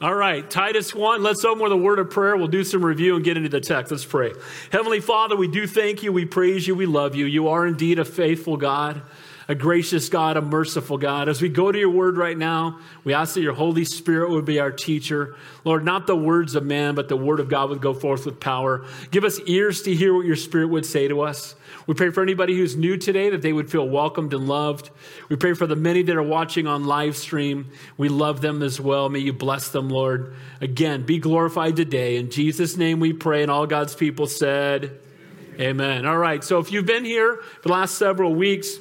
All right, Titus 1. Let's open with a word of prayer. We'll do some review and get into the text. Let's pray. Heavenly Father, we do thank you. We praise you. We love you. You are indeed a faithful God a gracious God, a merciful God. As we go to your word right now, we ask that your Holy Spirit would be our teacher. Lord, not the words of man, but the word of God would go forth with power. Give us ears to hear what your Spirit would say to us. We pray for anybody who's new today that they would feel welcomed and loved. We pray for the many that are watching on live stream. We love them as well. May you bless them, Lord. Again, be glorified today. In Jesus' name we pray, and all God's people said, Amen. Amen. All right, so if you've been here for the last several weeks,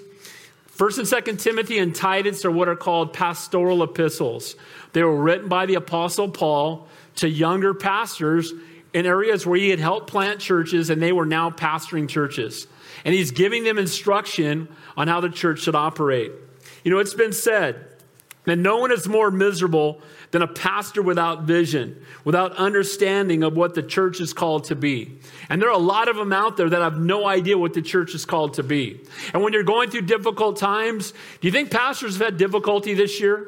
First and Second Timothy and Titus are what are called pastoral epistles. They were written by the Apostle Paul to younger pastors in areas where he had helped plant churches and they were now pastoring churches. And he's giving them instruction on how the church should operate. You know, it's been said that no one is more miserable than a pastor without vision, without understanding of what the church is called to be. And there are a lot of them out there that have no idea what the church is called to be. And when you're going through difficult times, do you think pastors have had difficulty this year?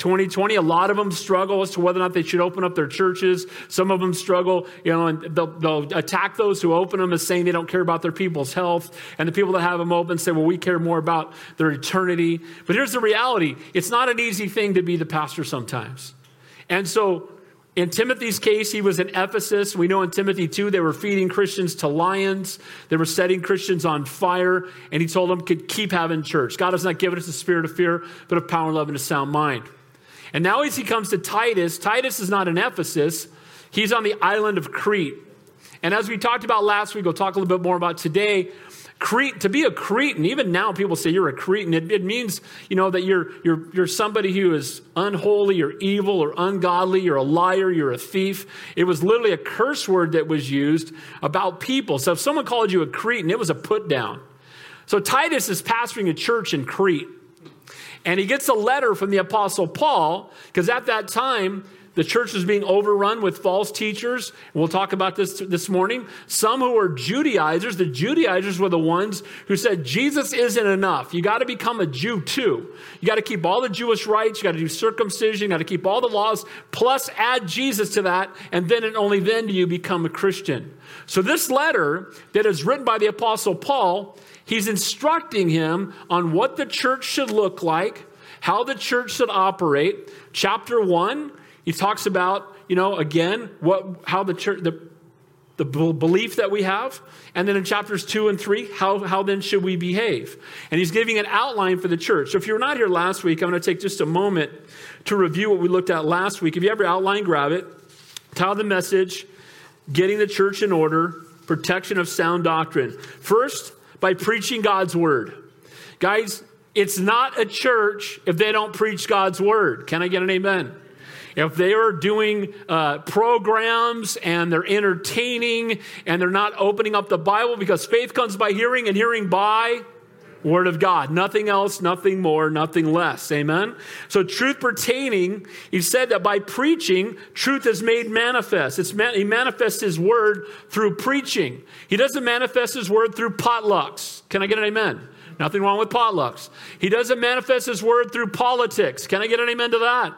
2020, a lot of them struggle as to whether or not they should open up their churches. Some of them struggle, you know, and they'll, they'll, attack those who open them as saying they don't care about their people's health. And the people that have them open say, well, we care more about their eternity. But here's the reality it's not an easy thing to be the pastor sometimes. And so in Timothy's case, he was in Ephesus. We know in Timothy 2, they were feeding Christians to lions. They were setting Christians on fire. And he told them could keep having church. God has not given us a spirit of fear, but of power, love, and a sound mind. And now, as he comes to Titus, Titus is not in Ephesus, he's on the island of Crete. And as we talked about last week, we'll talk a little bit more about today. Crete, to be a Cretan, even now people say you're a Cretan. It, it, means, you know, that you're, you're, you're somebody who is unholy or evil or ungodly. You're a liar. You're a thief. It was literally a curse word that was used about people. So if someone called you a Cretan, it was a put down. So Titus is pastoring a church in Crete. And he gets a letter from the Apostle Paul, because at that time, the church was being overrun with false teachers. We'll talk about this this morning. Some who were Judaizers, the Judaizers were the ones who said Jesus isn't enough. You got to become a Jew too. You got to keep all the Jewish rites. You got to do circumcision. You got to keep all the laws, plus add Jesus to that, and then and only then do you become a Christian. So this letter that is written by the Apostle Paul He's instructing him on what the church should look like, how the church should operate. Chapter one, he talks about, you know, again, what, how the church, the, the belief that we have. And then in chapters two and three, how, how then should we behave? And he's giving an outline for the church. So if you're not here last week, I'm going to take just a moment to review what we looked at last week. If you have your outline, grab it. Title the message, Getting the Church in Order, Protection of Sound Doctrine. First, by preaching God's word. Guys, it's not a church if they don't preach God's word. Can I get an amen? If they are doing uh, programs and they're entertaining and they're not opening up the Bible because faith comes by hearing and hearing by Word of God. Nothing else, nothing more, nothing less. Amen? So, truth pertaining, he said that by preaching, truth is made manifest. It's man, he manifests his word through preaching. He doesn't manifest his word through potlucks. Can I get an amen? Nothing wrong with potlucks. He doesn't manifest his word through politics. Can I get an amen to that?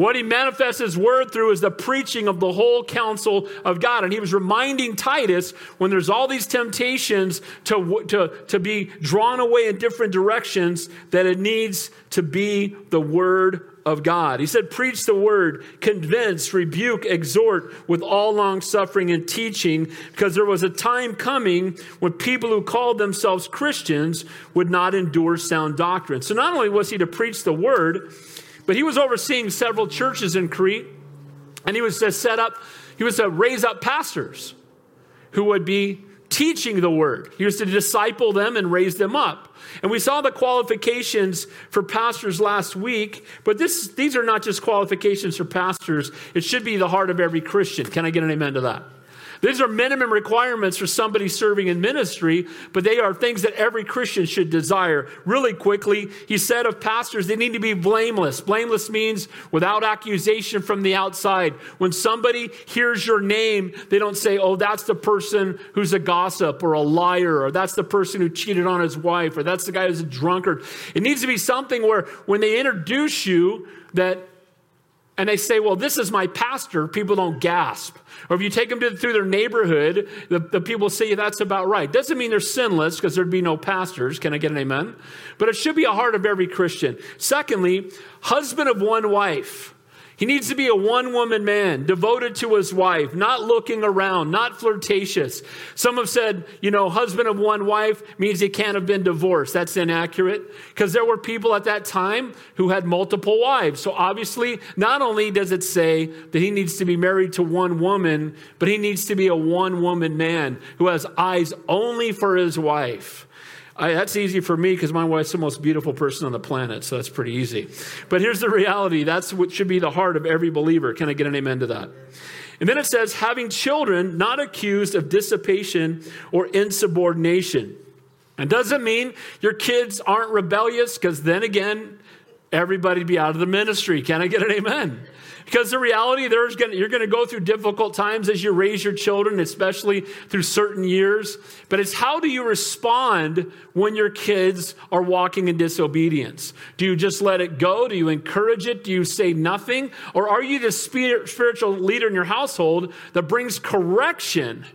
What he manifests his word through is the preaching of the whole counsel of God. And he was reminding Titus when there's all these temptations to, to, to be drawn away in different directions that it needs to be the word of God. He said, Preach the word, convince, rebuke, exhort with all long suffering and teaching, because there was a time coming when people who called themselves Christians would not endure sound doctrine. So not only was he to preach the word, but he was overseeing several churches in Crete, and he was to set up, he was to raise up pastors who would be teaching the word. He was to disciple them and raise them up. And we saw the qualifications for pastors last week, but this, these are not just qualifications for pastors. It should be the heart of every Christian. Can I get an amen to that? These are minimum requirements for somebody serving in ministry, but they are things that every Christian should desire. Really quickly, he said of pastors, they need to be blameless. Blameless means without accusation from the outside. When somebody hears your name, they don't say, oh, that's the person who's a gossip or a liar, or that's the person who cheated on his wife, or that's the guy who's a drunkard. It needs to be something where when they introduce you, that and they say, Well, this is my pastor, people don't gasp. Or if you take them to, through their neighborhood, the, the people say that's about right. Doesn't mean they're sinless because there'd be no pastors. Can I get an amen? But it should be a heart of every Christian. Secondly, husband of one wife. He needs to be a one woman man, devoted to his wife, not looking around, not flirtatious. Some have said, you know, husband of one wife means he can't have been divorced. That's inaccurate because there were people at that time who had multiple wives. So obviously, not only does it say that he needs to be married to one woman, but he needs to be a one woman man who has eyes only for his wife. I, that's easy for me because my wife's the most beautiful person on the planet, so that's pretty easy. But here's the reality that's what should be the heart of every believer. Can I get an amen to that? And then it says, having children not accused of dissipation or insubordination. And doesn't mean your kids aren't rebellious, because then again, everybody'd be out of the ministry. Can I get an amen? Because the reality, there's gonna, you're going to go through difficult times as you raise your children, especially through certain years. But it's how do you respond when your kids are walking in disobedience? Do you just let it go? Do you encourage it? Do you say nothing? Or are you the spiritual leader in your household that brings correction?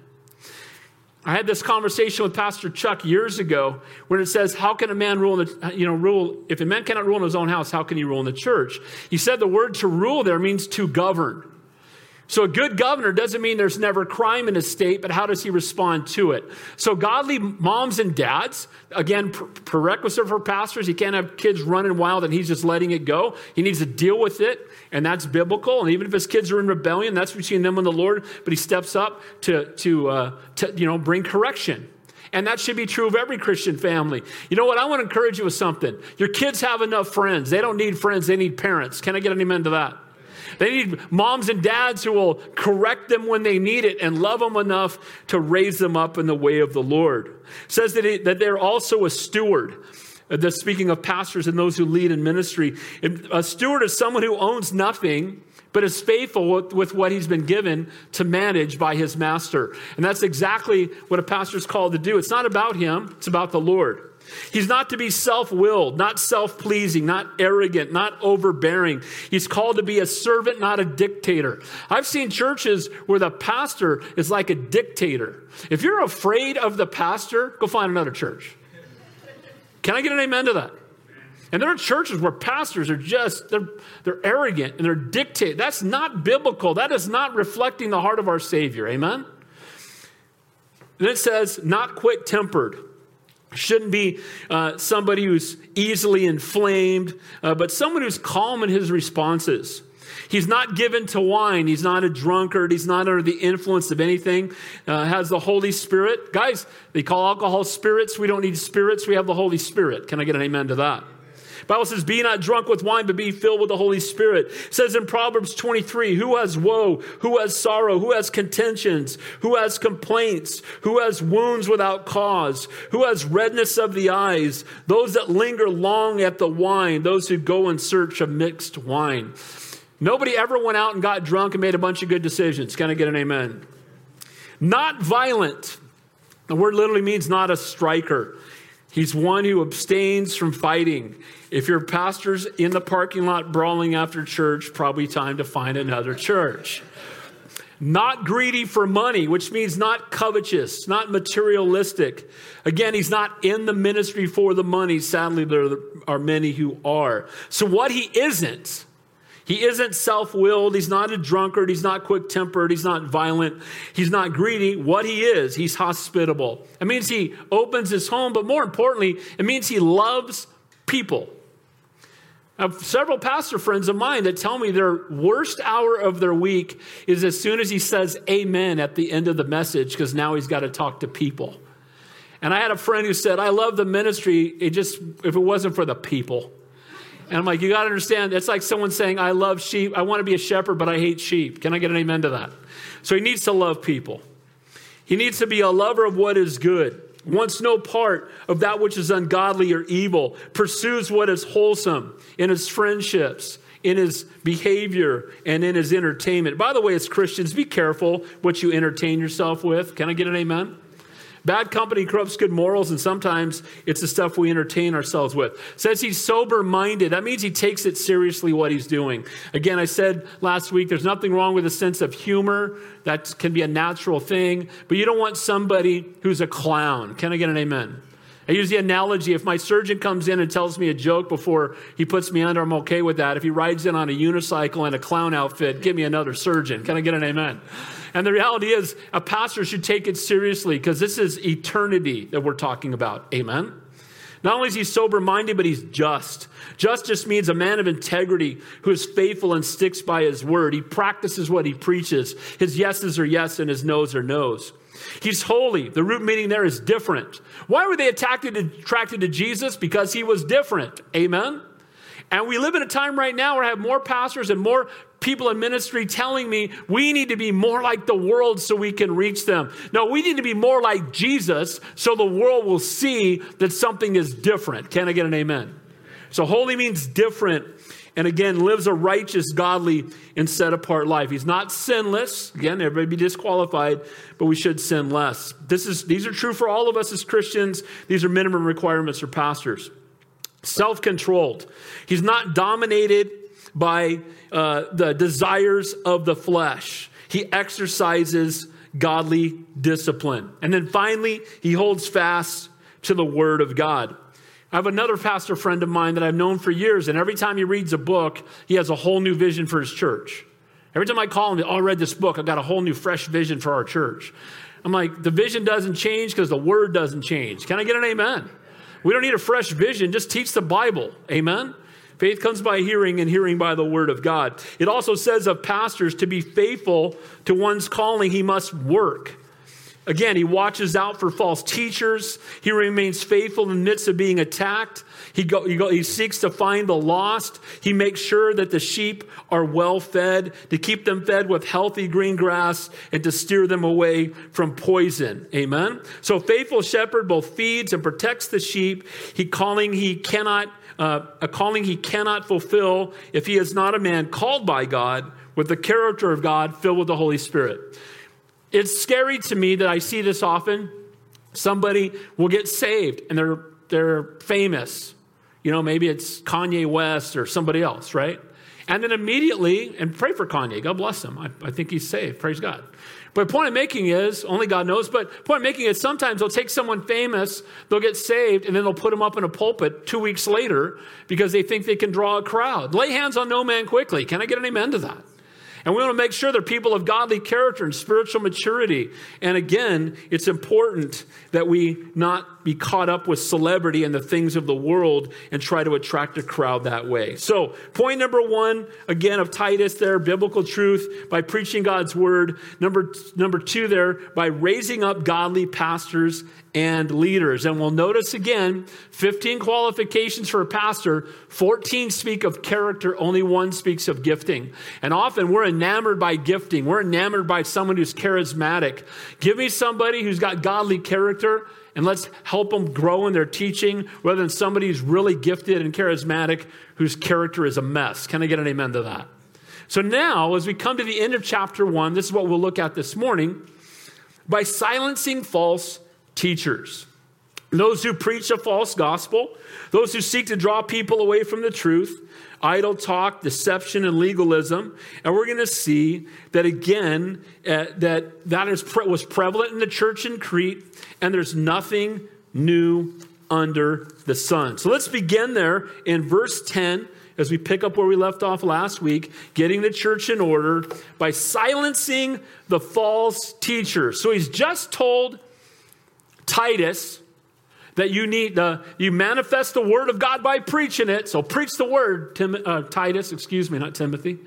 I had this conversation with Pastor Chuck years ago when it says, How can a man rule in the, you know, rule, if a man cannot rule in his own house, how can he rule in the church? He said the word to rule there means to govern. So a good governor doesn't mean there's never crime in a state, but how does he respond to it? So godly moms and dads, again, prerequisite for pastors, he can't have kids running wild and he's just letting it go. He needs to deal with it, and that's biblical. And even if his kids are in rebellion, that's between them and the Lord. But he steps up to to, uh, to you know bring correction. And that should be true of every Christian family. You know what? I want to encourage you with something. Your kids have enough friends. They don't need friends, they need parents. Can I get an amen to that? They need moms and dads who will correct them when they need it and love them enough to raise them up in the way of the Lord. It says that, that they're also a steward. Uh, the, speaking of pastors and those who lead in ministry, a steward is someone who owns nothing but is faithful with, with, what he's been given to manage by his master. And that's exactly what a pastor is called to do. It's not about him, it's about the Lord. He's not to be self willed, not self pleasing, not arrogant, not overbearing. He's called to be a servant, not a dictator. I've seen churches where the pastor is like a dictator. If you're afraid of the pastor, go find another church. Can I get an amen to that? And there are churches where pastors are just, they're, they're arrogant and they're dictate. That's not biblical. That is not reflecting the heart of our Savior. Amen? And it says, not quick tempered Shouldn't be uh, somebody who's easily inflamed, uh, but someone who's calm in his responses. He's not given to wine. He's not a drunkard. He's not under the influence of anything. Uh, has the Holy Spirit. Guys, they call alcohol spirits. We don't need spirits. We have the Holy Spirit. Can I get an amen to that? Bible says, Be not drunk with wine, but be filled with the Holy Spirit. It says in Proverbs 23, Who has woe? Who has sorrow? Who has contentions? Who has complaints? Who has wounds without cause? Who has redness of the eyes? Those that linger long at the wine, those who go in search of mixed wine. Nobody ever went out and got drunk and made a bunch of good decisions. Can I get an amen? Not violent. The word literally means not a striker. He's one who abstains from fighting. If your pastor's in the parking lot brawling after church, probably time to find another church. Not greedy for money, which means not covetous, not materialistic. Again, he's not in the ministry for the money. Sadly, there are many who are. So, what he isn't he isn't self willed. He's not a drunkard. He's not quick tempered. He's not violent. He's not greedy. What he is, he's hospitable. It means he opens his home, but more importantly, it means he loves people. I have several pastor friends of mine that tell me their worst hour of their week is as soon as he says amen at the end of the message, because now he's got to talk to people. And I had a friend who said, I love the ministry, it just, if it wasn't for the people. And I'm like, you got to understand, it's like someone saying, I love sheep. I want to be a shepherd, but I hate sheep. Can I get an amen to that? So he needs to love people. He needs to be a lover of what is good, wants no part of that which is ungodly or evil, pursues what is wholesome in his friendships, in his behavior, and in his entertainment. By the way, as Christians, be careful what you entertain yourself with. Can I get an amen? Bad company corrupts good morals, and sometimes it's the stuff we entertain ourselves with. Says he's sober minded. That means he takes it seriously what he's doing. Again, I said last week there's nothing wrong with a sense of humor. That can be a natural thing, but you don't want somebody who's a clown. Can I get an amen? I use the analogy if my surgeon comes in and tells me a joke before he puts me under, I'm okay with that. If he rides in on a unicycle and a clown outfit, give me another surgeon. Can I get an amen? And the reality is, a pastor should take it seriously because this is eternity that we're talking about. Amen? Not only is he sober minded, but he's just. Just just means a man of integrity who is faithful and sticks by his word. He practices what he preaches. His yeses are yes and his noes are noes. He's holy. The root meaning there is different. Why were they attracted to, attracted to Jesus? Because he was different. Amen? And we live in a time right now where I have more pastors and more people in ministry telling me we need to be more like the world so we can reach them. No, we need to be more like Jesus so the world will see that something is different. Can I get an amen? So holy means different and again lives a righteous, godly, and set apart life. He's not sinless. Again, everybody be disqualified, but we should sin less. This is, these are true for all of us as Christians. These are minimum requirements for pastors. Self controlled. He's not dominated by uh, the desires of the flesh, he exercises godly discipline. And then finally, he holds fast to the word of God. I have another pastor friend of mine that I've known for years, and every time he reads a book, he has a whole new vision for his church. Every time I call him, oh, I read this book, I've got a whole new, fresh vision for our church. I'm like, the vision doesn't change because the word doesn't change. Can I get an amen? We don't need a fresh vision, just teach the Bible. Amen? Faith comes by hearing, and hearing by the word of God. It also says of pastors to be faithful to one's calling, he must work. Again, he watches out for false teachers. He remains faithful in the midst of being attacked. He, go, he, go, he, seeks to find the lost. He makes sure that the sheep are well fed, to keep them fed with healthy green grass, and to steer them away from poison. Amen? So, faithful shepherd both feeds and protects the sheep. He calling he cannot, uh, a calling he cannot fulfill if he is not a man called by God with the character of God, filled with the Holy Spirit. It's scary to me that I see this often. Somebody will get saved and they're, they're famous. You know, maybe it's Kanye West or somebody else, right? And then immediately, and pray for Kanye. God bless him. I, I think he's saved. Praise God. But the point I'm making is, only God knows, but point I'm making is sometimes they'll take someone famous, they'll get saved, and then they'll put them up in a pulpit two weeks later because they think they can draw a crowd. Lay hands on no man quickly. Can I get an amen to that? And we want to make sure they're people of godly character and spiritual maturity. And again, it's important that we not be caught up with celebrity and the things of the world and try to attract a crowd that way. So, point number one, again, of Titus there, biblical truth by preaching God's word. Number, number two there, by raising up godly pastors and leaders. And we'll notice again 15 qualifications for a pastor, 14 speak of character, only one speaks of gifting. And often we're enamored by gifting, we're enamored by someone who's charismatic. Give me somebody who's got godly character. And let's help them grow in their teaching rather than somebody who's really gifted and charismatic whose character is a mess. Can I get an amen to that? So now, as we come to the end of chapter one, this is what we'll look at this morning. By silencing false teachers, those who preach a false gospel, those who seek to draw people away from the truth, idle talk, deception, and legalism. And we're going to see that again, uh, that that is pre- was prevalent in the church in Crete, and there's nothing new under the sun. So let's begin there in verse 10 as we pick up where we left off last week, getting the church in order by silencing the false teachers. So he's just told Titus that you need you manifest the word of God by preaching it. So preach the word, Tim, uh, Titus, excuse me, not Timothy.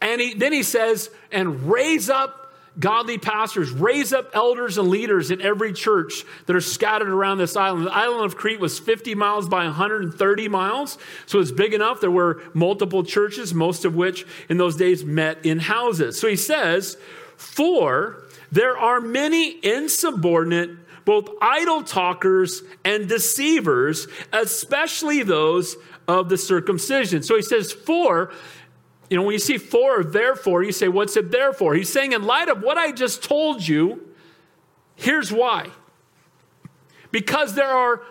And he, then he says, and raise up godly pastors, raise up elders and leaders in every church that are scattered around this island. The island of Crete was 50 miles by 130 miles, so it's big enough. There were multiple churches, most of which in those days met in houses. So he says, For there are many insubordinate, both idle talkers and deceivers, especially those of the circumcision. So he says, For, you know, when you see for or therefore, you say, What's it there for? He's saying, In light of what I just told you, here's why. because there are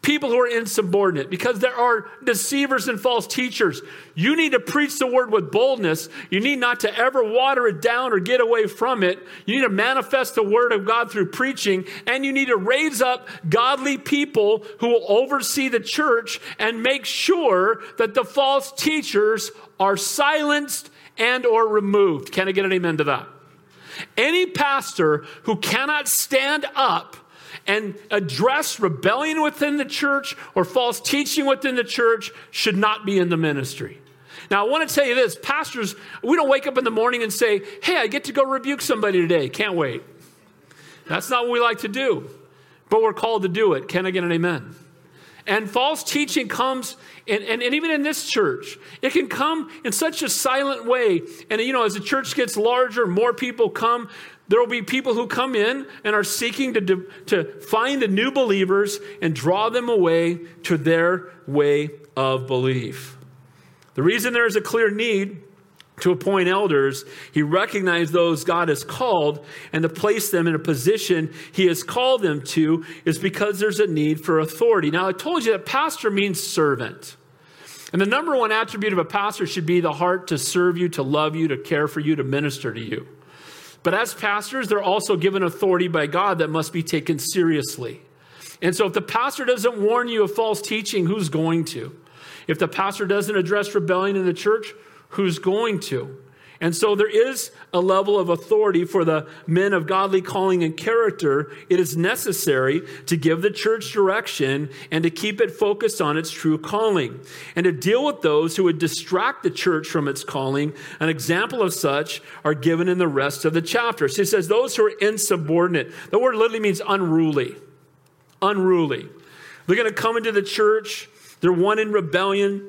people who are insubordinate, because there are deceivers and false teachers. You need to preach the word with boldness. You need not to ever water it down or get away from it. You need to manifest the word of God through preaching, and you need to raise up godly people who will oversee the church and make sure that the false teachers are silenced and or removed. Can I get an amen to that? Any pastor who cannot stand up and address rebellion within the church or false teaching within the church should not be in the ministry. Now, I want to tell you this pastors, we don't wake up in the morning and say, Hey, I get to go rebuke somebody today. Can't wait. That's not what we like to do, but we're called to do it. Can I get an amen? And false teaching comes, and, and, and, even in this church, it can come in such a silent way. And, you know, as the church gets larger, more people come, there will be people who come in and are seeking to, to find the new believers and draw them away to their way of belief. The reason there is a clear need to appoint elders, he recognized those God has called and to place them in a position he has called them to is because there's a need for authority. Now, I told you that pastor means servant. And the number one attribute of a pastor should be the heart to serve you, to love you, to care for you, to minister to you. But as pastors, they're also given authority by God that must be taken seriously. And so if the pastor doesn't warn you of false teaching, who's going to? If the pastor doesn't address rebellion in the church, who's going to? And so there is a level of authority for the men of godly calling and character. It is necessary to give the church direction and to keep it focused on its true calling and to deal with those who would distract the church from its calling. An example of such are given in the rest of the chapter. So he says, those who are insubordinate. The word literally means unruly. Unruly. They're going to come into the church. They're one in rebellion.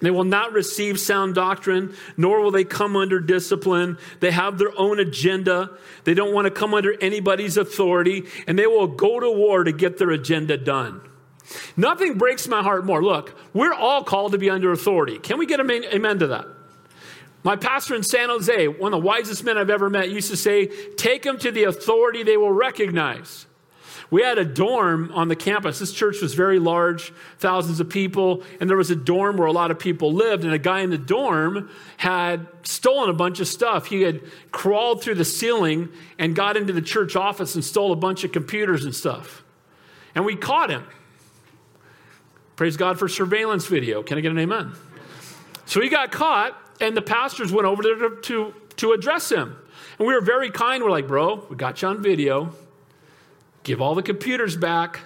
They will not receive sound doctrine, nor will they come under discipline. They have their own agenda. They don't want to come under anybody's authority, and they will go to war to get their agenda done. Nothing breaks my heart more. Look, we're all called to be under authority. Can we get an amen to that? My pastor in San Jose, one of the wisest men I've ever met, used to say, Take them to the authority they will recognize. We had a dorm on the campus. This church was very large, thousands of people, and there was a dorm where a lot of people lived. And a guy in the dorm had stolen a bunch of stuff. He had crawled through the ceiling and got into the church office and stole a bunch of computers and stuff. And we caught him. Praise God for surveillance video. Can I get an amen? So he got caught, and the pastors went over there to, to, to address him. And we were very kind. We're like, bro, we got you on video give all the computers back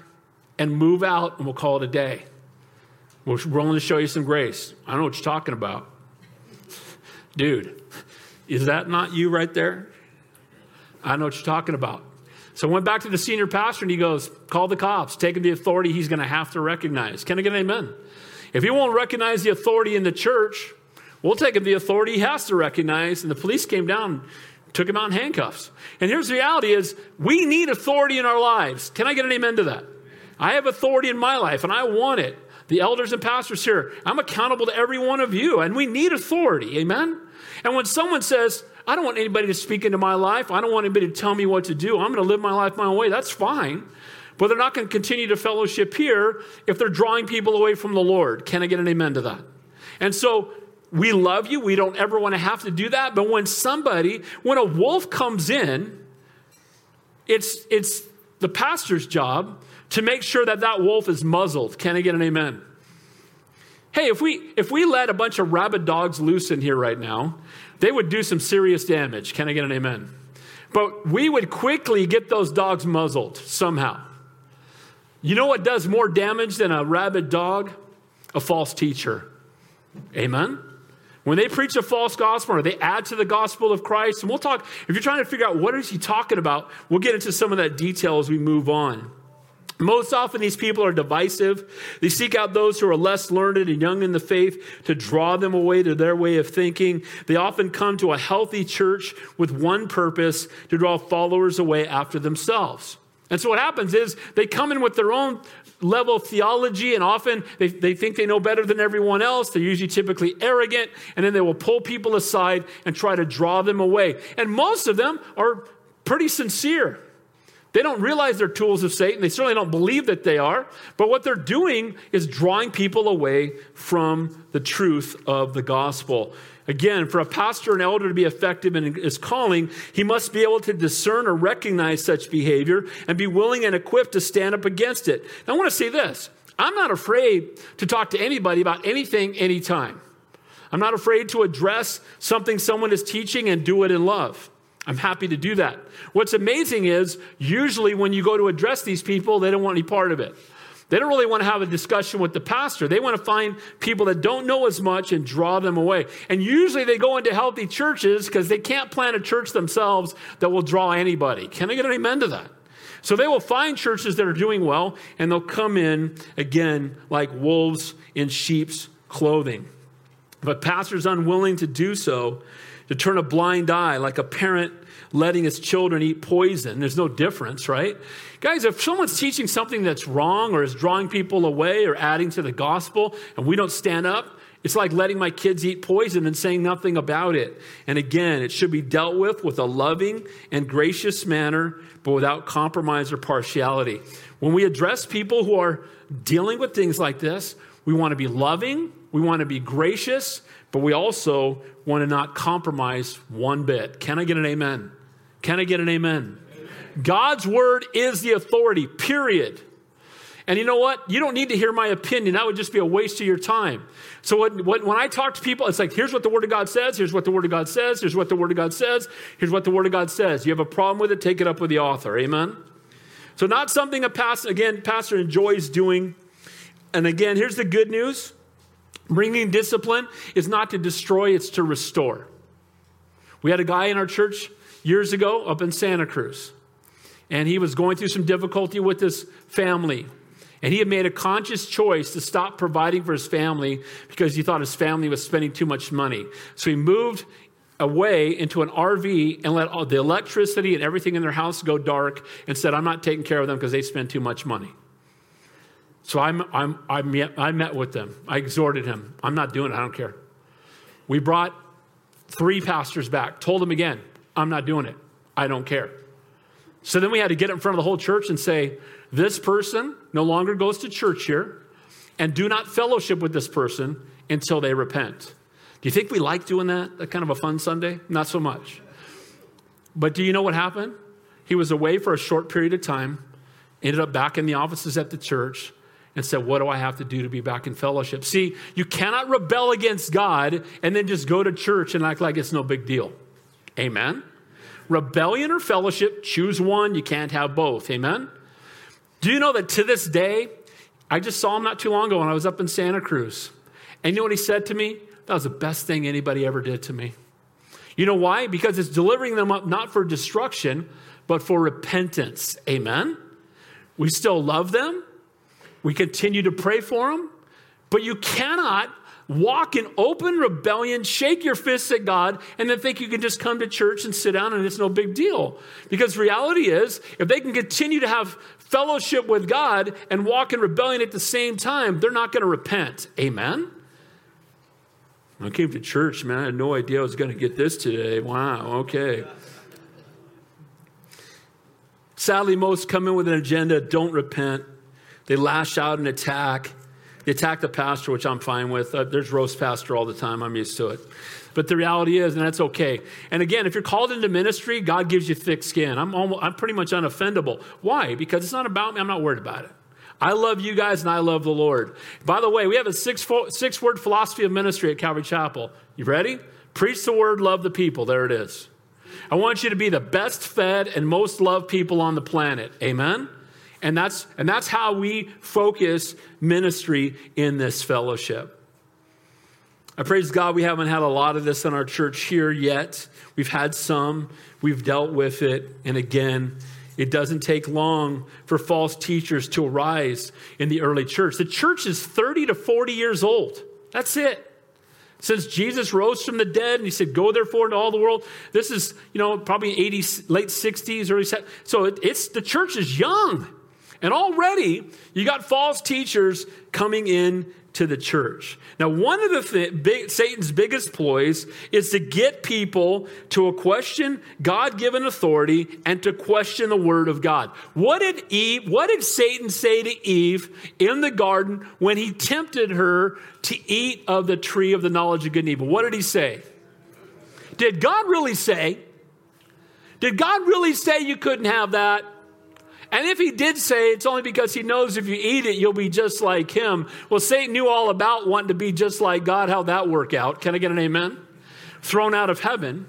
and move out, and we'll call it a day. We're willing to show you some grace. I don't know what you're talking about. Dude, is that not you right there? I know what you're talking about. So I went back to the senior pastor and he goes, Call the cops, take him the authority he's going to have to recognize. Can I get an amen? If he won't recognize the authority in the church, we'll take him the authority he has to recognize. And the police came down took him out in handcuffs. And here's the reality is we need authority in our lives. Can I get an amen to that? I have authority in my life and I want it. The elders and pastors here, I'm accountable to every one of you and we need authority. Amen? And when someone says, I don't want anybody to speak into my life, I don't want anybody to tell me what to do, I'm going to live my life my own way, that's fine. But they're not going to continue to fellowship here if they're drawing people away from the Lord. Can I get an amen to that? And so we love you. We don't ever want to have to do that. But when somebody, when a wolf comes in, it's, it's the pastor's job to make sure that that wolf is muzzled. Can I get an amen? Hey, if we, if we let a bunch of rabid dogs loose in here right now, they would do some serious damage. Can I get an amen? But we would quickly get those dogs muzzled somehow. You know what does more damage than a rabid dog? A false teacher. Amen? When they preach a false gospel or they add to the gospel of Christ, and we'll talk, if you're trying to figure out what is he talking about, we'll get into some of that detail as we move on. Most often, these people are divisive. They seek out those who are less learned and young in the faith to draw them away to their way of thinking. They often come to a healthy church with one purpose to draw followers away after themselves. And so what happens is they come in with their own level of theology, and often they, they think they know better than everyone else. They're usually typically arrogant, and then they will pull people aside and try to draw them away. And most of them are pretty sincere. They don't realize they're tools of Satan. They certainly don't believe that they are. But what they're doing is drawing people away from the truth of the gospel. Again, for a pastor and elder to be effective in his calling, he must be able to discern or recognize such behavior and be willing and equipped to stand up against it. Now, I want to say this I'm not afraid to talk to anybody about anything, anytime. I'm not afraid to address something someone is teaching and do it in love. I'm happy to do that. What's amazing is usually when you go to address these people, they don't want any part of it. They don't really want to have a discussion with the pastor. They want to find people that don't know as much and draw them away. And usually they go into healthy churches because they can't plant a church themselves that will draw anybody. Can I get an amen to that? So they will find churches that are doing well and they'll come in again like wolves in sheep's clothing. But pastors unwilling to do so, to turn a blind eye like a parent letting his children eat poison. There's no difference, right? Guys, if someone's teaching something that's wrong or is drawing people away or adding to the gospel and we don't stand up, it's like letting my kids eat poison and saying nothing about it. And again, it should be dealt with with a loving and gracious manner, but without compromise or partiality. When we address people who are dealing with things like this, we want to be loving, we want to be gracious, but we also want to not compromise one bit. Can I get an amen? Can I get an amen? amen? God's word is the authority, period. And you know what? You don't need to hear my opinion. That would just be a waste of your time. So when, when I talk to people, it's like, here's what the Word of God says, here's what the Word of God says, here's what the Word of God says, here's what the Word of God says. You have a problem with it, take it up with the author. Amen? So, not something a pastor, again, pastor enjoys doing. And again, here's the good news bringing discipline is not to destroy, it's to restore. We had a guy in our church years ago up in Santa Cruz, and he was going through some difficulty with his family. And he had made a conscious choice to stop providing for his family because he thought his family was spending too much money. So he moved away into an RV and let all the electricity and everything in their house go dark and said, I'm not taking care of them because they spend too much money. So I'm, I'm, I, met, I met with them. I exhorted him. I'm not doing it. I don't care. We brought three pastors back, told them again, I'm not doing it. I don't care. So then we had to get in front of the whole church and say, This person no longer goes to church here, and do not fellowship with this person until they repent. Do you think we like doing that? That kind of a fun Sunday? Not so much. But do you know what happened? He was away for a short period of time, ended up back in the offices at the church, and said, What do I have to do to be back in fellowship? See, you cannot rebel against God and then just go to church and act like it's no big deal. Amen. Rebellion or fellowship, choose one. You can't have both. Amen. Do you know that to this day, I just saw him not too long ago when I was up in Santa Cruz. And you know what he said to me? That was the best thing anybody ever did to me. You know why? Because it's delivering them up not for destruction, but for repentance. Amen. We still love them. We continue to pray for them, but you cannot walk in open rebellion, shake your fists at God, and then think you can just come to church and sit down and it's no big deal. Because reality is, if they can continue to have fellowship with God and walk in rebellion at the same time, they're not going to repent. Amen? I came to church, man. I had no idea I was going to get this today. Wow, okay. Sadly, most come in with an agenda don't repent. They lash out and attack. They attack the pastor, which I'm fine with. Uh, there's roast pastor all the time. I'm used to it. But the reality is, and that's okay. And again, if you're called into ministry, God gives you thick skin. I'm, almost, I'm pretty much unoffendable. Why? Because it's not about me. I'm not worried about it. I love you guys and I love the Lord. By the way, we have a six, six word philosophy of ministry at Calvary Chapel. You ready? Preach the word, love the people. There it is. I want you to be the best fed and most loved people on the planet. Amen? And that's, and that's how we focus ministry in this fellowship. I praise God we haven't had a lot of this in our church here yet. We've had some, we've dealt with it, and again, it doesn't take long for false teachers to arise in the early church. The church is 30 to 40 years old. That's it. Since Jesus rose from the dead and he said, Go therefore into all the world, this is, you know, probably 80, late 60s, early 70s. So it, it's the church is young. And already you got false teachers coming in to the church. Now, one of the th- big, Satan's biggest ploys is to get people to question God-given authority and to question the word of God. What did Eve, what did Satan say to Eve in the garden when he tempted her to eat of the tree of the knowledge of good and evil? What did he say? Did God really say? Did God really say you couldn't have that? And if he did say it's only because he knows if you eat it, you'll be just like him. Well, Satan knew all about wanting to be just like God. How'd that work out? Can I get an amen? Thrown out of heaven.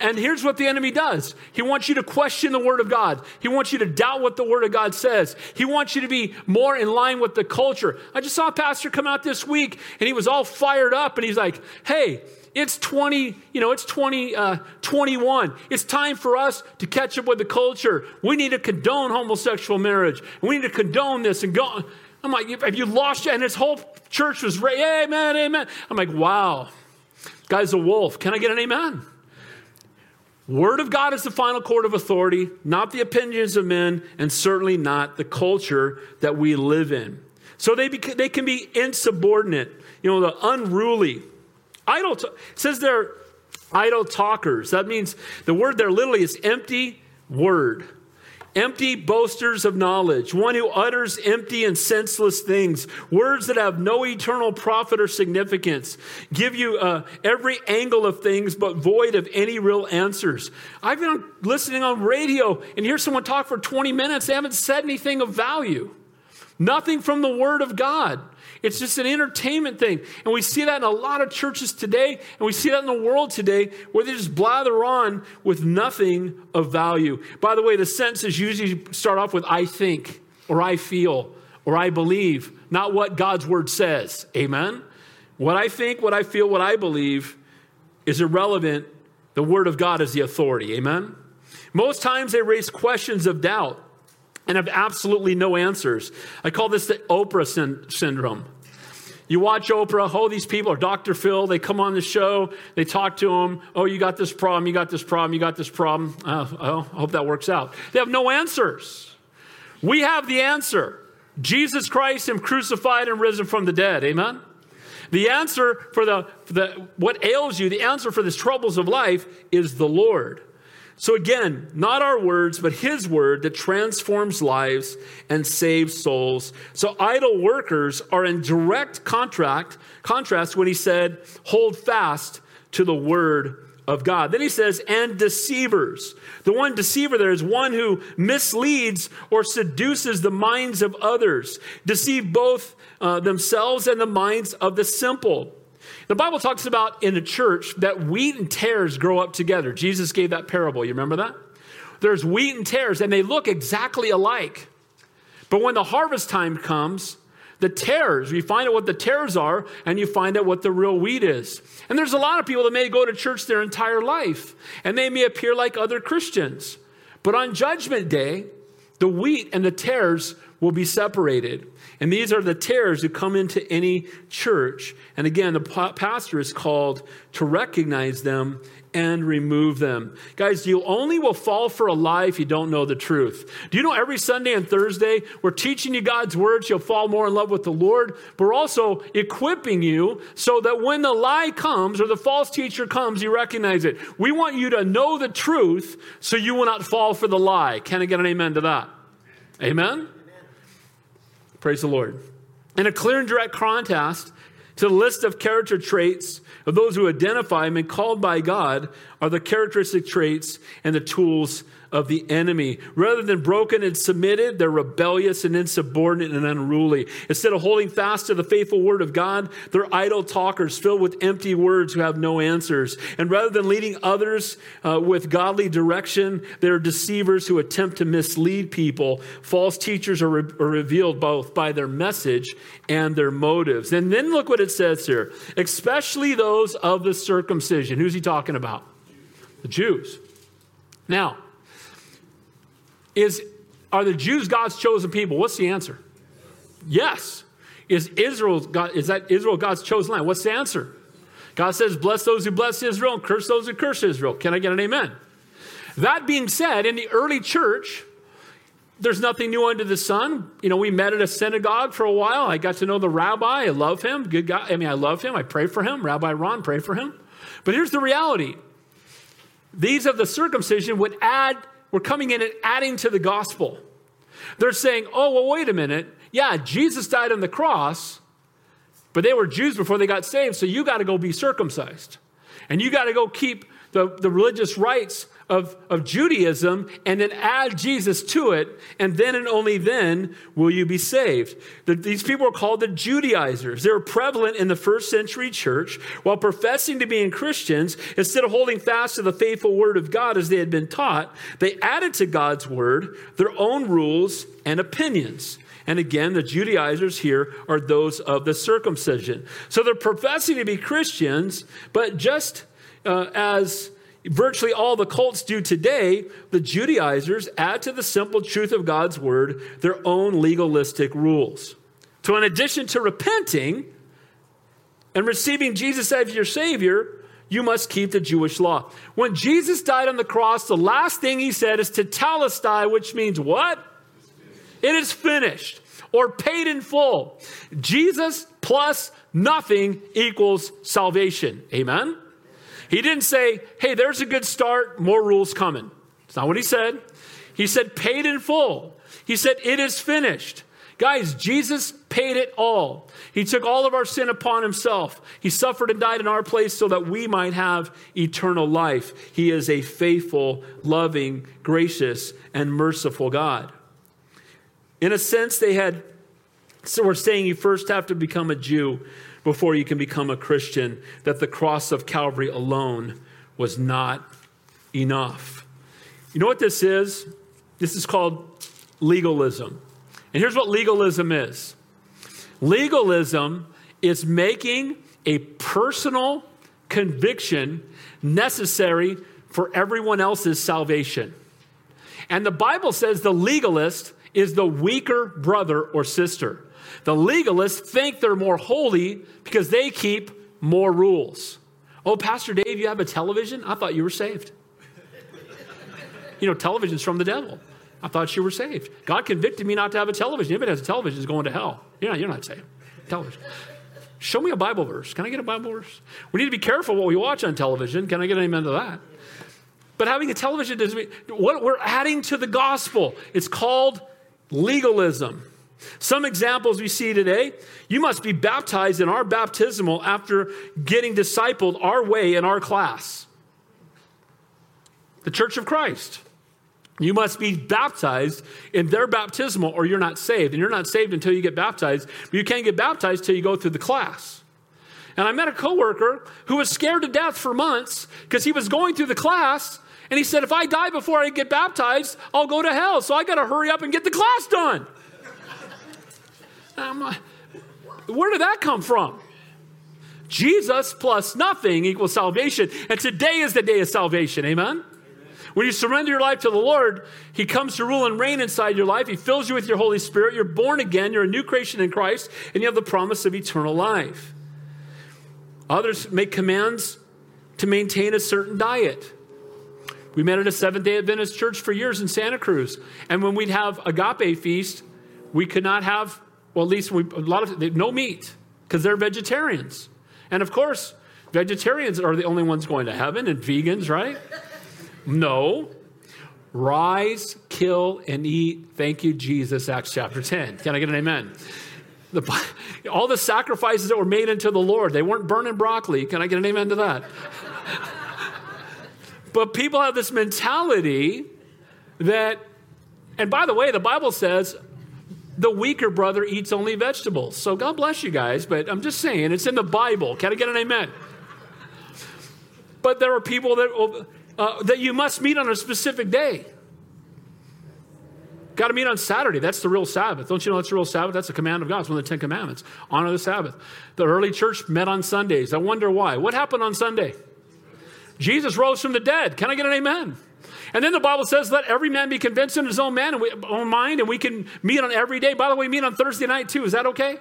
And here's what the enemy does. He wants you to question the word of God. He wants you to doubt what the word of God says. He wants you to be more in line with the culture. I just saw a pastor come out this week and he was all fired up and he's like, Hey, it's 20, you know, it's 20, uh, 21. It's time for us to catch up with the culture. We need to condone homosexual marriage. We need to condone this and go. I'm like, have you lost it? And his whole church was, amen, amen. I'm like, wow, guy's a wolf. Can I get an amen? Word of God is the final court of authority, not the opinions of men, and certainly not the culture that we live in. So they, they can be insubordinate, you know, the unruly, Idle t- says they're idle talkers. That means the word there literally is empty word. Empty boasters of knowledge, one who utters empty and senseless things, words that have no eternal profit or significance, give you uh, every angle of things but void of any real answers. I've been listening on radio and hear someone talk for 20 minutes, they haven't said anything of value. Nothing from the Word of God. It's just an entertainment thing. And we see that in a lot of churches today, and we see that in the world today, where they just blather on with nothing of value. By the way, the sentences usually start off with I think, or I feel, or I believe, not what God's Word says. Amen? What I think, what I feel, what I believe is irrelevant. The Word of God is the authority. Amen? Most times they raise questions of doubt and have absolutely no answers. I call this the Oprah sy- syndrome. You watch Oprah, oh, these people are Dr. Phil. They come on the show, they talk to him. Oh, you got this problem, you got this problem, you got this problem. Oh, oh, I hope that works out. They have no answers. We have the answer Jesus Christ, Him crucified and risen from the dead. Amen? The answer for the, for the what ails you, the answer for the troubles of life is the Lord. So again, not our words, but his word that transforms lives and saves souls. So idle workers are in direct contract, contrast when he said, hold fast to the word of God. Then he says, and deceivers. The one deceiver there is one who misleads or seduces the minds of others, deceive both uh, themselves and the minds of the simple. The Bible talks about in a church that wheat and tares grow up together. Jesus gave that parable. You remember that? There's wheat and tares, and they look exactly alike. But when the harvest time comes, the tares, you find out what the tares are, and you find out what the real wheat is. And there's a lot of people that may go to church their entire life, and they may appear like other Christians. But on Judgment Day, the wheat and the tares will be separated. And these are the tares who come into any church. And again, the pastor is called to recognize them and remove them. Guys, you only will fall for a lie if you don't know the truth. Do you know every Sunday and Thursday we're teaching you God's words, you'll fall more in love with the Lord, but we're also equipping you so that when the lie comes or the false teacher comes, you recognize it. We want you to know the truth so you will not fall for the lie. Can I get an amen to that? Amen? Praise the Lord. In a clear and direct contrast to the list of character traits of those who identify and called by God are the characteristic traits and the tools of the enemy. Rather than broken and submitted, they're rebellious and insubordinate and unruly. Instead of holding fast to the faithful word of God, they're idle talkers filled with empty words who have no answers. And rather than leading others uh, with godly direction, they're deceivers who attempt to mislead people. False teachers are, re- are revealed both by their message and their motives. And then look what it says here especially those of the circumcision. Who's he talking about? The Jews. Now, is are the Jews God's chosen people? What's the answer? Yes. Is Israel God, is that Israel God's chosen land? What's the answer? God says, bless those who bless Israel and curse those who curse Israel. Can I get an amen? That being said, in the early church, there's nothing new under the sun. You know, we met at a synagogue for a while. I got to know the rabbi. I love him. Good guy. I mean, I love him. I pray for him. Rabbi Ron, pray for him. But here's the reality these of the circumcision would add, were coming in and adding to the gospel. They're saying, oh, well, wait a minute. Yeah, Jesus died on the cross, but they were Jews before they got saved, so you got to go be circumcised. And you got to go keep the, the religious rites of, of Judaism and then add Jesus to it, and then and only then will you be saved. The, these people are called the Judaizers. They were prevalent in the first century church while professing to being Christians. Instead of holding fast to the faithful word of God as they had been taught, they added to God's word their own rules and opinions. And again, the Judaizers here are those of the circumcision. So they're professing to be Christians, but just uh, as virtually all the cults do today, the Judaizers add to the simple truth of God's word their own legalistic rules. So, in addition to repenting and receiving Jesus as your Savior, you must keep the Jewish law. When Jesus died on the cross, the last thing he said is to tetelestai, which means what? It is finished or paid in full. Jesus plus nothing equals salvation. Amen? He didn't say, hey, there's a good start, more rules coming. It's not what he said. He said, paid in full. He said, it is finished. Guys, Jesus paid it all. He took all of our sin upon himself. He suffered and died in our place so that we might have eternal life. He is a faithful, loving, gracious, and merciful God. In a sense, they had, so we're saying you first have to become a Jew before you can become a Christian, that the cross of Calvary alone was not enough. You know what this is? This is called legalism. And here's what legalism is legalism is making a personal conviction necessary for everyone else's salvation. And the Bible says the legalist is the weaker brother or sister. The legalists think they're more holy because they keep more rules. Oh, Pastor Dave, you have a television? I thought you were saved. you know, television's from the devil. I thought you were saved. God convicted me not to have a television. If Anybody has a television is going to hell. You're not, you're not saved. Television. Show me a Bible verse. Can I get a Bible verse? We need to be careful what we watch on television. Can I get an amen to that? But having a television doesn't mean what we're adding to the gospel. It's called legalism. Some examples we see today you must be baptized in our baptismal after getting discipled our way in our class. The Church of Christ. You must be baptized in their baptismal or you're not saved. And you're not saved until you get baptized, but you can't get baptized until you go through the class. And I met a coworker who was scared to death for months because he was going through the class and he said, If I die before I get baptized, I'll go to hell. So I got to hurry up and get the class done. Like, where did that come from? Jesus plus nothing equals salvation. And today is the day of salvation. Amen? When you surrender your life to the Lord, He comes to rule and reign inside your life. He fills you with your Holy Spirit. You're born again. You're a new creation in Christ, and you have the promise of eternal life. Others make commands to maintain a certain diet. We met at a Seventh day Adventist church for years in Santa Cruz. And when we'd have agape feast, we could not have well, at least we, a lot of no meat because they're vegetarians. And of course, vegetarians are the only ones going to heaven and vegans, right? No. Rise, kill, and eat. Thank you, Jesus, Acts chapter 10. Can I get an amen? The, all the sacrifices that were made unto the Lord, they weren't burning broccoli. Can I get an amen to that? but people have this mentality that, and by the way, the Bible says the weaker brother eats only vegetables. So God bless you guys, but I'm just saying, it's in the Bible. Can I get an amen? But there are people that, uh, that you must meet on a specific day. Got to meet on Saturday. That's the real Sabbath. Don't you know that's the real Sabbath? That's a command of God. It's one of the Ten Commandments. Honor the Sabbath. The early church met on Sundays. I wonder why. What happened on Sunday? Jesus rose from the dead. Can I get an amen? And then the Bible says, let every man be convinced in his own man and we, own mind, and we can meet on every day. By the way, meet on Thursday night too. Is that okay?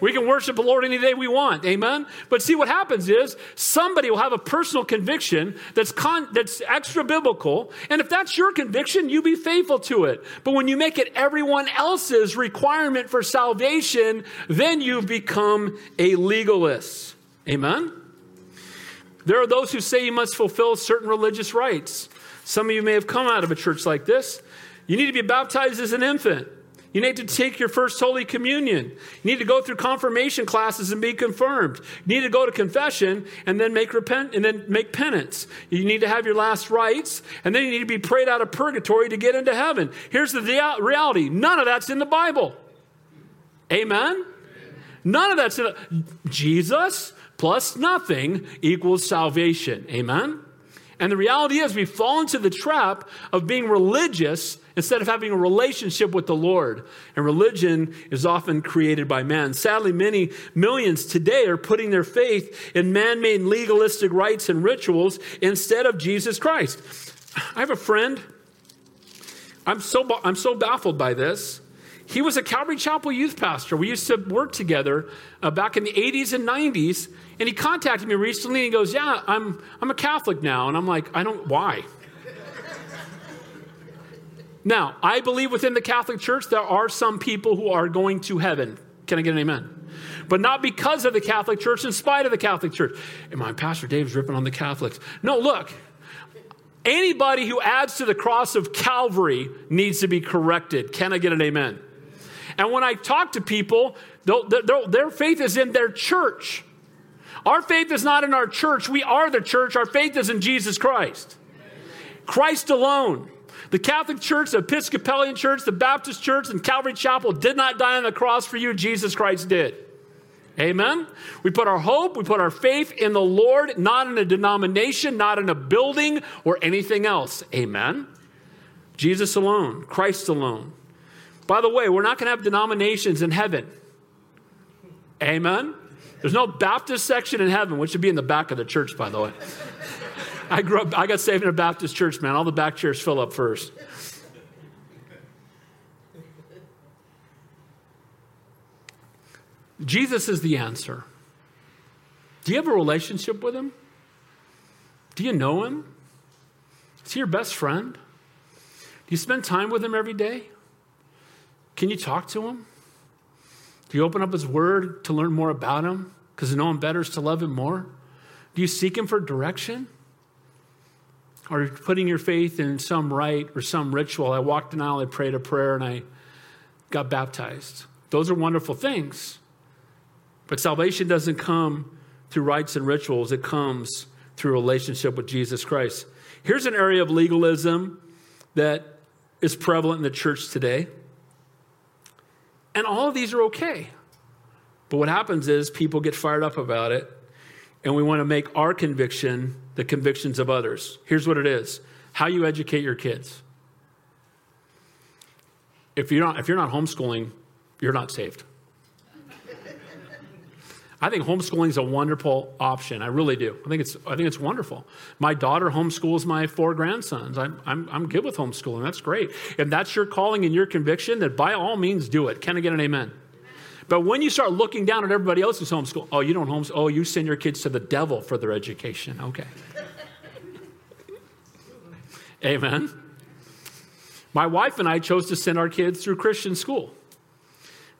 We can worship the Lord any day we want. Amen. But see what happens is somebody will have a personal conviction that's con- that's extra biblical, and if that's your conviction, you be faithful to it. But when you make it everyone else's requirement for salvation, then you become a legalist. Amen. There are those who say you must fulfill certain religious rites. Some of you may have come out of a church like this. You need to be baptized as an infant. You need to take your first Holy Communion. You need to go through confirmation classes and be confirmed. You need to go to confession and then make repent and then make penance. You need to have your last rites, and then you need to be prayed out of purgatory to get into heaven. Here's the reality: none of that's in the Bible. Amen. None of that's in the, Jesus plus nothing equals salvation. Amen. And the reality is, we fall into the trap of being religious instead of having a relationship with the Lord. And religion is often created by man. Sadly, many millions today are putting their faith in man made legalistic rites and rituals instead of Jesus Christ. I have a friend, I'm so, I'm so baffled by this. He was a Calvary Chapel youth pastor. We used to work together uh, back in the 80s and 90s. And he contacted me recently and he goes, Yeah, I'm, I'm a Catholic now. And I'm like, I don't, why? now, I believe within the Catholic Church there are some people who are going to heaven. Can I get an amen? But not because of the Catholic Church, in spite of the Catholic Church. And my Pastor Dave's ripping on the Catholics. No, look, anybody who adds to the cross of Calvary needs to be corrected. Can I get an amen? And when I talk to people, their faith is in their church. Our faith is not in our church. We are the church. Our faith is in Jesus Christ. Christ alone. The Catholic Church, the Episcopalian Church, the Baptist Church, and Calvary Chapel did not die on the cross for you. Jesus Christ did. Amen. We put our hope, we put our faith in the Lord, not in a denomination, not in a building or anything else. Amen. Jesus alone, Christ alone. By the way, we're not going to have denominations in heaven. Amen. There's no Baptist section in heaven, which should be in the back of the church, by the way. I grew up, I got saved in a Baptist church, man. All the back chairs fill up first. Jesus is the answer. Do you have a relationship with him? Do you know him? Is he your best friend? Do you spend time with him every day? Can you talk to him? Do you open up his word to learn more about him? Because to know him better is to love him more? Do you seek him for direction? Or are you putting your faith in some rite or some ritual? I walked an aisle, I prayed a prayer, and I got baptized. Those are wonderful things. But salvation doesn't come through rites and rituals, it comes through relationship with Jesus Christ. Here's an area of legalism that is prevalent in the church today. And all of these are okay. But what happens is people get fired up about it, and we want to make our conviction the convictions of others. Here's what it is how you educate your kids. If you're not, if you're not homeschooling, you're not saved. I think homeschooling is a wonderful option. I really do. I think it's, I think it's wonderful. My daughter homeschools my four grandsons. I'm, I'm, I'm good with homeschooling. That's great. If that's your calling and your conviction, then by all means do it. Can I get an amen? But when you start looking down at everybody else who's homeschool, oh, you don't homeschool, oh, you send your kids to the devil for their education. Okay. Amen. My wife and I chose to send our kids through Christian school.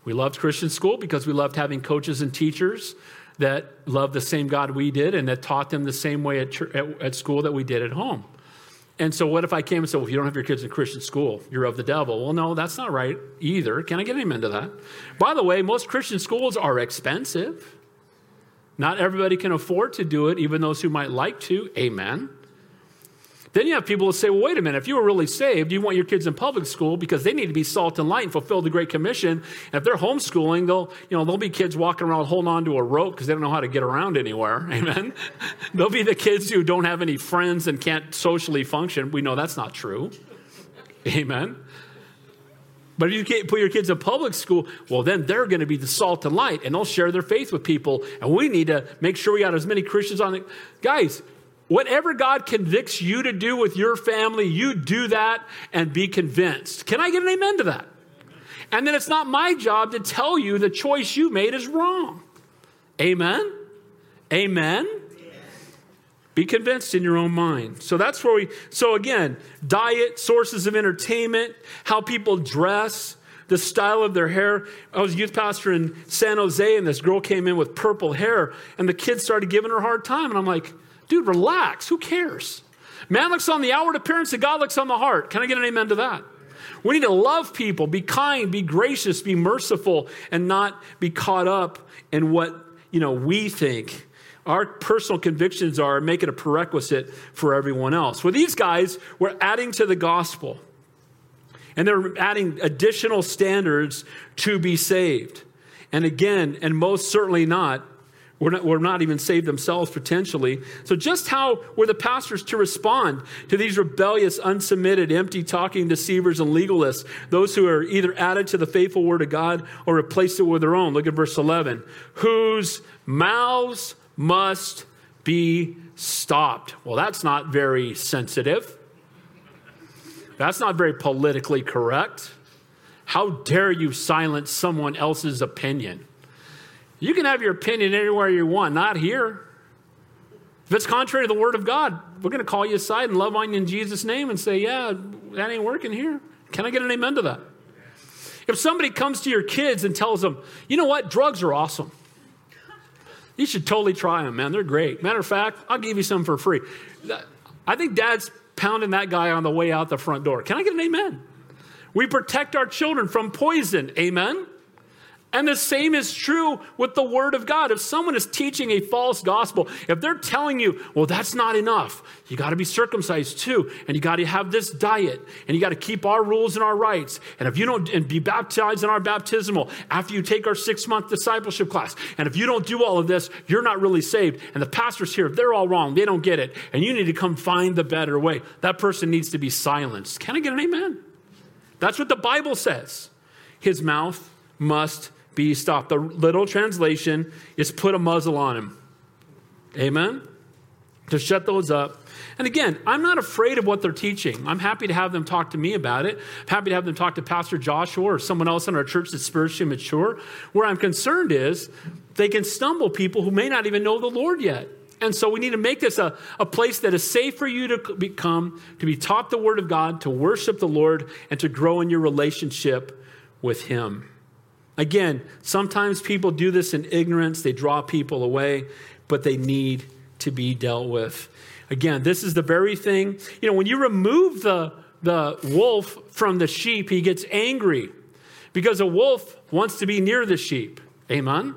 We loved Christian school because we loved having coaches and teachers that loved the same God we did and that taught them the same way at, at, at, school that we did at home. And so, what if I came and said, Well, if you don't have your kids in Christian school, you're of the devil? Well, no, that's not right either. Can I get an amen to that? By the way, most Christian schools are expensive. Not everybody can afford to do it, even those who might like to. Amen. Then you have people who say, well, wait a minute, if you were really saved, you want your kids in public school because they need to be salt and light and fulfill the Great Commission. And if they're homeschooling, they'll, you know, there'll be kids walking around holding on to a rope because they don't know how to get around anywhere. Amen. there'll be the kids who don't have any friends and can't socially function. We know that's not true. Amen. But if you can't put your kids in public school, well, then they're going to be the salt and light and they'll share their faith with people. And we need to make sure we got as many Christians on it. Guys, Whatever God convicts you to do with your family, you do that and be convinced. Can I get an amen to that? And then it's not my job to tell you the choice you made is wrong. Amen? Amen? Be convinced in your own mind. So that's where we, so again, diet, sources of entertainment, how people dress, the style of their hair. I was a youth pastor in San Jose, and this girl came in with purple hair, and the kids started giving her a hard time. And I'm like, dude, relax. Who cares? Man looks on the outward appearance, and God looks on the heart. Can I get an amen to that? We need to love people, be kind, be gracious, be merciful, and not be caught up in what you know we think our personal convictions are make it a prerequisite for everyone else. Well, these guys were adding to the gospel, and they're adding additional standards to be saved. And again, and most certainly not, we're not, we're not even saved themselves potentially. So, just how were the pastors to respond to these rebellious, unsubmitted, empty talking deceivers and legalists, those who are either added to the faithful word of God or replaced it with their own? Look at verse 11. Whose mouths must be stopped. Well, that's not very sensitive. That's not very politically correct. How dare you silence someone else's opinion? You can have your opinion anywhere you want, not here. If it's contrary to the word of God, we're going to call you aside and love on you in Jesus' name and say, Yeah, that ain't working here. Can I get an amen to that? If somebody comes to your kids and tells them, You know what? Drugs are awesome. You should totally try them, man. They're great. Matter of fact, I'll give you some for free. I think dad's pounding that guy on the way out the front door. Can I get an amen? We protect our children from poison. Amen. And the same is true with the Word of God. If someone is teaching a false gospel, if they're telling you, well, that's not enough, you got to be circumcised too, and you got to have this diet, and you got to keep our rules and our rights, and if you don't, and be baptized in our baptismal after you take our six month discipleship class, and if you don't do all of this, you're not really saved. And the pastors here, they're all wrong, they don't get it, and you need to come find the better way. That person needs to be silenced. Can I get an amen? That's what the Bible says. His mouth must be stopped. The little translation is put a muzzle on him. Amen? To shut those up. And again, I'm not afraid of what they're teaching. I'm happy to have them talk to me about it. I'm happy to have them talk to Pastor Joshua or someone else in our church that's spiritually mature. Where I'm concerned is they can stumble people who may not even know the Lord yet. And so we need to make this a, a place that is safe for you to become, to be taught the Word of God, to worship the Lord, and to grow in your relationship with Him. Again, sometimes people do this in ignorance, they draw people away, but they need to be dealt with. Again, this is the very thing, you know, when you remove the, the wolf from the sheep, he gets angry because a wolf wants to be near the sheep. Amen?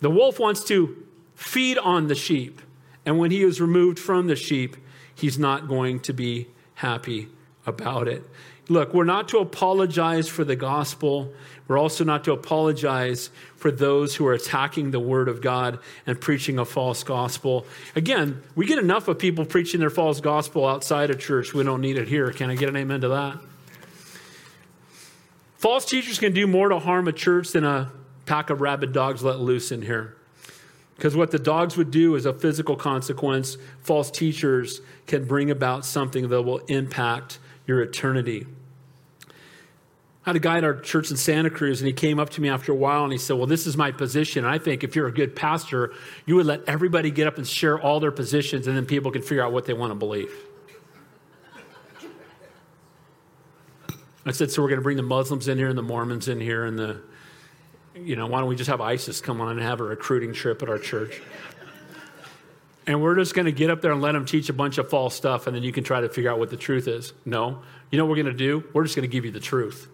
The wolf wants to feed on the sheep. And when he is removed from the sheep, he's not going to be happy about it. Look, we're not to apologize for the gospel. We're also not to apologize for those who are attacking the word of God and preaching a false gospel. Again, we get enough of people preaching their false gospel outside of church. We don't need it here. Can I get an amen to that? False teachers can do more to harm a church than a pack of rabid dogs let loose in here. Because what the dogs would do is a physical consequence. False teachers can bring about something that will impact your eternity. I had a guy at our church in Santa Cruz, and he came up to me after a while and he said, Well, this is my position. And I think if you're a good pastor, you would let everybody get up and share all their positions, and then people can figure out what they want to believe. I said, So we're going to bring the Muslims in here and the Mormons in here, and the, you know, why don't we just have ISIS come on and have a recruiting trip at our church? And we're just going to get up there and let them teach a bunch of false stuff, and then you can try to figure out what the truth is. No. You know what we're going to do? We're just going to give you the truth.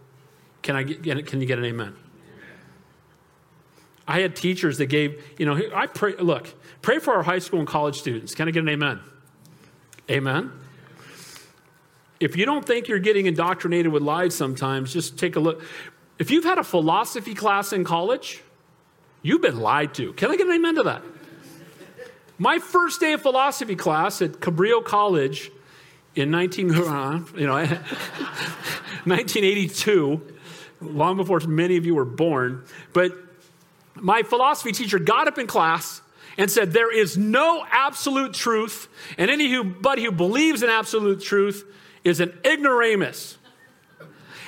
Can I get, can you get an amen? I had teachers that gave, you know, I pray, look, pray for our high school and college students. Can I get an amen? Amen. If you don't think you're getting indoctrinated with lies sometimes, just take a look. If you've had a philosophy class in college, you've been lied to. Can I get an amen to that? My first day of philosophy class at Cabrillo College in 19, uh, you know, 1982, long before many of you were born. But my philosophy teacher got up in class and said, There is no absolute truth, and anybody who believes in absolute truth is an ignoramus.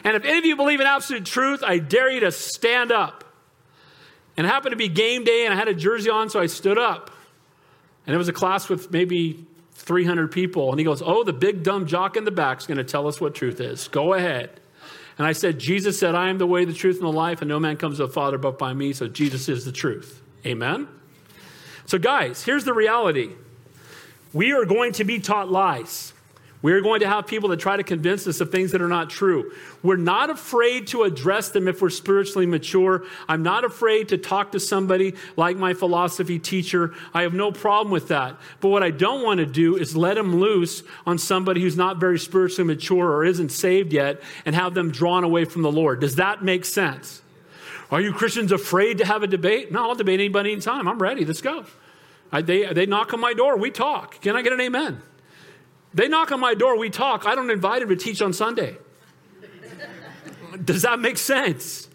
And if any of you believe in absolute truth, I dare you to stand up. And it happened to be game day, and I had a jersey on, so I stood up. And it was a class with maybe 300 people. And he goes, Oh, the big dumb jock in the back is going to tell us what truth is. Go ahead. And I said, Jesus said, I am the way, the truth, and the life, and no man comes to the Father but by me. So Jesus is the truth. Amen? So, guys, here's the reality we are going to be taught lies. We are going to have people that try to convince us of things that are not true. We're not afraid to address them if we're spiritually mature. I'm not afraid to talk to somebody like my philosophy teacher. I have no problem with that. But what I don't want to do is let them loose on somebody who's not very spiritually mature or isn't saved yet and have them drawn away from the Lord. Does that make sense? Are you Christians afraid to have a debate? No, I'll debate anybody anytime. I'm ready. Let's go. I, they, they knock on my door. We talk. Can I get an amen? They knock on my door, we talk. I don't invite them to teach on Sunday. Does that make sense?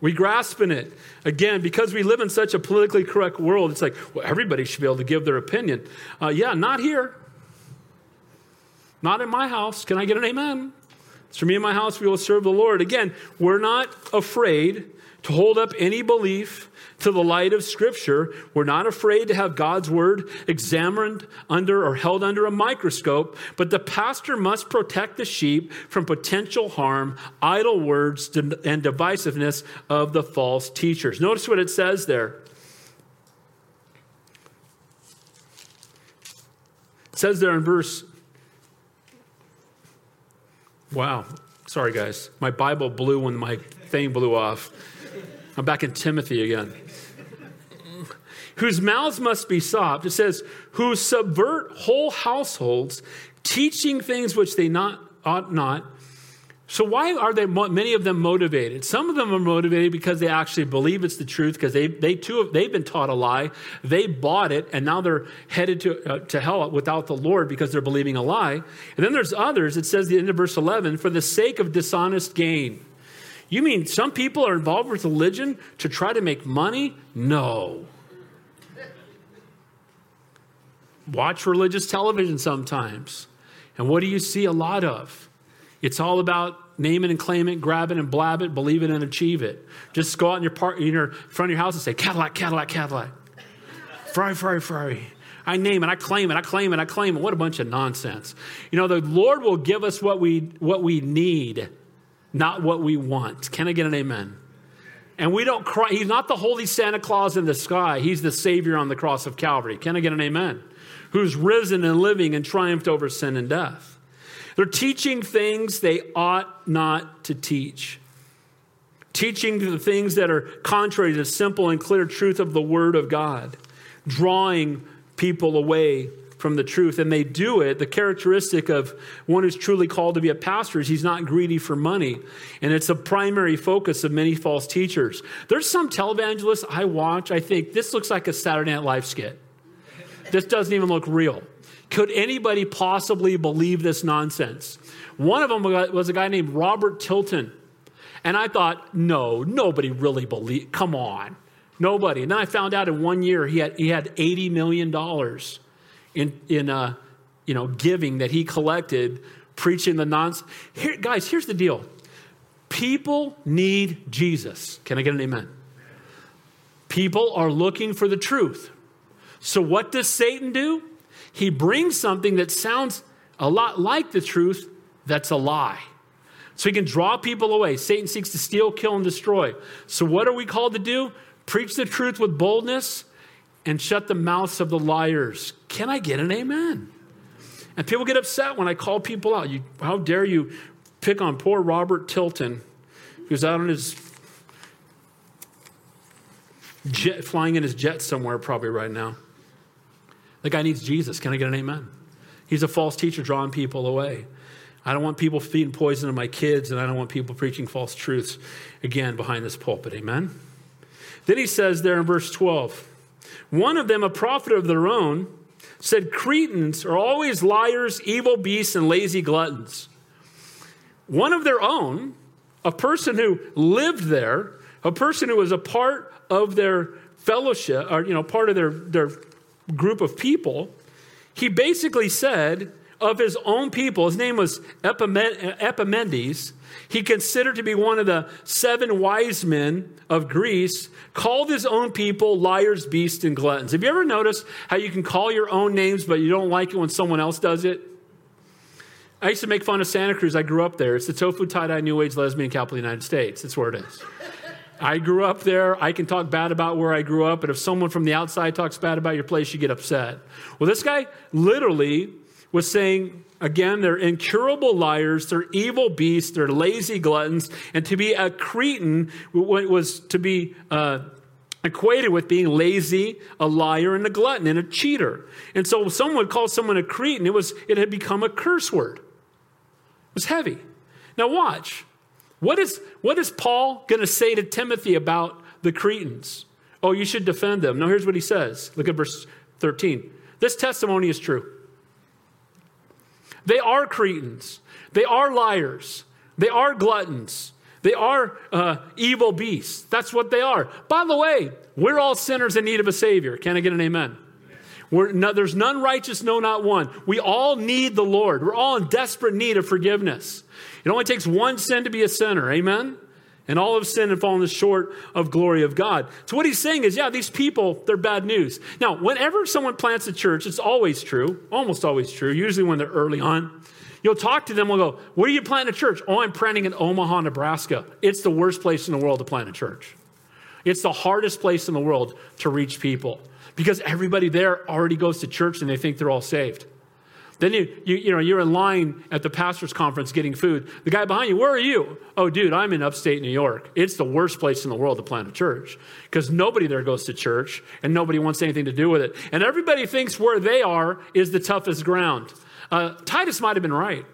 We grasp in it. Again, because we live in such a politically correct world, it's like, well, everybody should be able to give their opinion. Uh, yeah, not here. Not in my house. Can I get an amen? It's for me and my house, we will serve the Lord. Again, we're not afraid to hold up any belief to the light of Scripture. We're not afraid to have God's Word examined under or held under a microscope, but the pastor must protect the sheep from potential harm, idle words, and divisiveness of the false teachers. Notice what it says there. It says there in verse. Wow. Sorry, guys. My Bible blew when my thing blew off. I'm back in Timothy again. Whose mouths must be stopped. It says, who subvert whole households, teaching things which they not ought not. So why are they many of them motivated? Some of them are motivated because they actually believe it's the truth because they they too they've been taught a lie. They bought it and now they're headed to uh, to hell without the Lord because they're believing a lie. And then there's others. It says the end of verse 11 for the sake of dishonest gain. You mean some people are involved with religion to try to make money? No. Watch religious television sometimes. And what do you see a lot of? It's all about name it and claim it, grab it and blab it, believe it and achieve it. Just go out in your, in your front of your house and say, Cadillac, Cadillac, Cadillac. Ferrari, Ferrari, Ferrari. I name it, I claim it, I claim it, I claim it. What a bunch of nonsense. You know, the Lord will give us what we, what we need not what we want. Can I get an amen? And we don't cry. He's not the holy Santa Claus in the sky. He's the Savior on the cross of Calvary. Can I get an amen? Who's risen and living and triumphed over sin and death. They're teaching things they ought not to teach. Teaching the things that are contrary to the simple and clear truth of the Word of God. Drawing people away from the truth. And they do it. The characteristic of one who's truly called to be a pastor is he's not greedy for money. And it's a primary focus of many false teachers. There's some televangelists I watch, I think, this looks like a Saturday Night Live skit. This doesn't even look real. Could anybody possibly believe this nonsense? One of them was a guy named Robert Tilton. And I thought, no, nobody really believe. Come on, nobody. And then I found out in one year he had he had eighty million dollars in, in uh, you know, giving that he collected, preaching the nonsense. Here, guys, here's the deal. People need Jesus. Can I get an amen? People are looking for the truth. So, what does Satan do? He brings something that sounds a lot like the truth that's a lie. So he can draw people away. Satan seeks to steal, kill, and destroy. So, what are we called to do? Preach the truth with boldness and shut the mouths of the liars. Can I get an amen? And people get upset when I call people out. You, how dare you pick on poor Robert Tilton, who's out on his jet, flying in his jet somewhere probably right now. The guy needs Jesus. Can I get an amen? He's a false teacher drawing people away. I don't want people feeding poison to my kids, and I don't want people preaching false truths again behind this pulpit. Amen? Then he says there in verse 12, one of them, a prophet of their own, said, Cretans are always liars, evil beasts, and lazy gluttons. One of their own, a person who lived there, a person who was a part of their fellowship, or, you know, part of their, their group of people, he basically said, of his own people, his name was Epimenides, he considered to be one of the seven wise men of Greece, called his own people liars, beasts, and gluttons. Have you ever noticed how you can call your own names, but you don't like it when someone else does it? I used to make fun of Santa Cruz. I grew up there. It's the tofu tie dye new age lesbian capital of the United States. That's where it is. I grew up there. I can talk bad about where I grew up, but if someone from the outside talks bad about your place, you get upset. Well, this guy literally was saying, again, they're incurable liars, they're evil beasts, they're lazy gluttons, and to be a Cretan was to be uh, equated with being lazy, a liar, and a glutton, and a cheater. And so someone called someone a Cretan, it, was, it had become a curse word. It was heavy. Now, watch. What is, what is Paul going to say to Timothy about the Cretans? Oh, you should defend them. Now, here's what he says. Look at verse 13. This testimony is true. They are Cretans, they are liars, they are gluttons. They are uh, evil beasts. That's what they are. By the way, we're all sinners in need of a Savior. Can I get an amen? No, there's none righteous, no, not one. We all need the Lord. We're all in desperate need of forgiveness. It only takes one sin to be a sinner. Amen? And all of sin and fallen short of glory of God. So what he's saying is, yeah, these people, they're bad news. Now, whenever someone plants a church, it's always true, almost always true, usually when they're early on. You'll talk to them, we'll go, Where are you planting a church? Oh, I'm planting in Omaha, Nebraska. It's the worst place in the world to plant a church. It's the hardest place in the world to reach people because everybody there already goes to church and they think they're all saved. Then you, you, you know, you're in line at the pastor's conference getting food. The guy behind you, where are you? Oh, dude, I'm in upstate New York. It's the worst place in the world to plant a church because nobody there goes to church and nobody wants anything to do with it. And everybody thinks where they are is the toughest ground. Uh, Titus might have been right.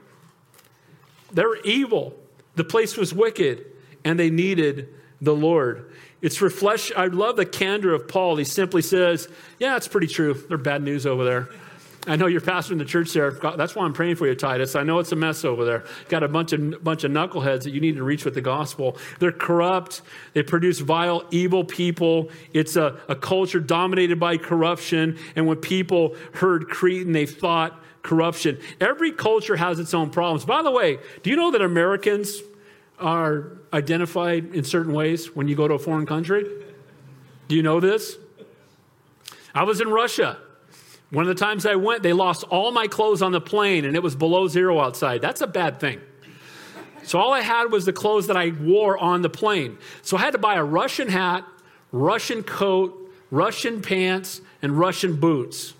They're evil. The place was wicked and they needed the Lord. It's reflection. I love the candor of Paul. He simply says, Yeah, it's pretty true. They're bad news over there. I know you're pastoring the church there. That's why I'm praying for you, Titus. I know it's a mess over there. Got a bunch of bunch of knuckleheads that you need to reach with the gospel. They're corrupt. They produce vile, evil people. It's a, a culture dominated by corruption. And when people heard Cretan, they thought corruption. Every culture has its own problems. By the way, do you know that Americans are identified in certain ways when you go to a foreign country? Do you know this? I was in Russia. One of the times I went, they lost all my clothes on the plane and it was below zero outside. That's a bad thing. So all I had was the clothes that I wore on the plane. So I had to buy a Russian hat, Russian coat, Russian pants, and Russian boots.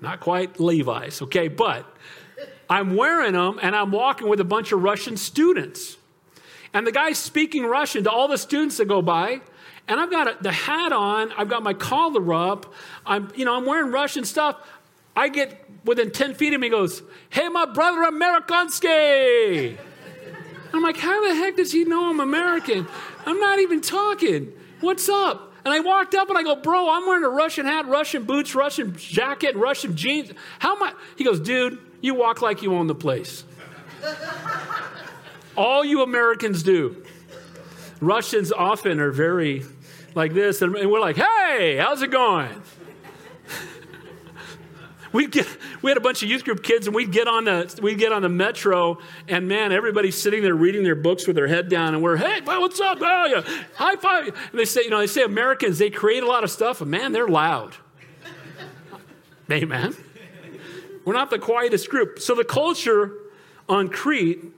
Not quite Levi's, okay, but I'm wearing them and I'm walking with a bunch of Russian students. And the guy's speaking Russian to all the students that go by and I've got a, the hat on, I've got my collar up, I'm, you know, I'm wearing Russian stuff. I get within 10 feet of me, goes, Hey, my brother Amerikansky. I'm like, How the heck does he know I'm American? I'm not even talking. What's up? And I walked up and I go, Bro, I'm wearing a Russian hat, Russian boots, Russian jacket, Russian jeans. How am I? He goes, Dude, you walk like you own the place. All you Americans do. Russians often are very like this, and we're like, hey, how's it going? we'd get, we had a bunch of youth group kids, and we'd get on the we'd get on the metro, and man, everybody's sitting there reading their books with their head down, and we're, hey, what's up? Oh, yeah. high five. And they say, you know, they say Americans they create a lot of stuff, and man, they're loud. Amen. We're not the quietest group. So the culture on Crete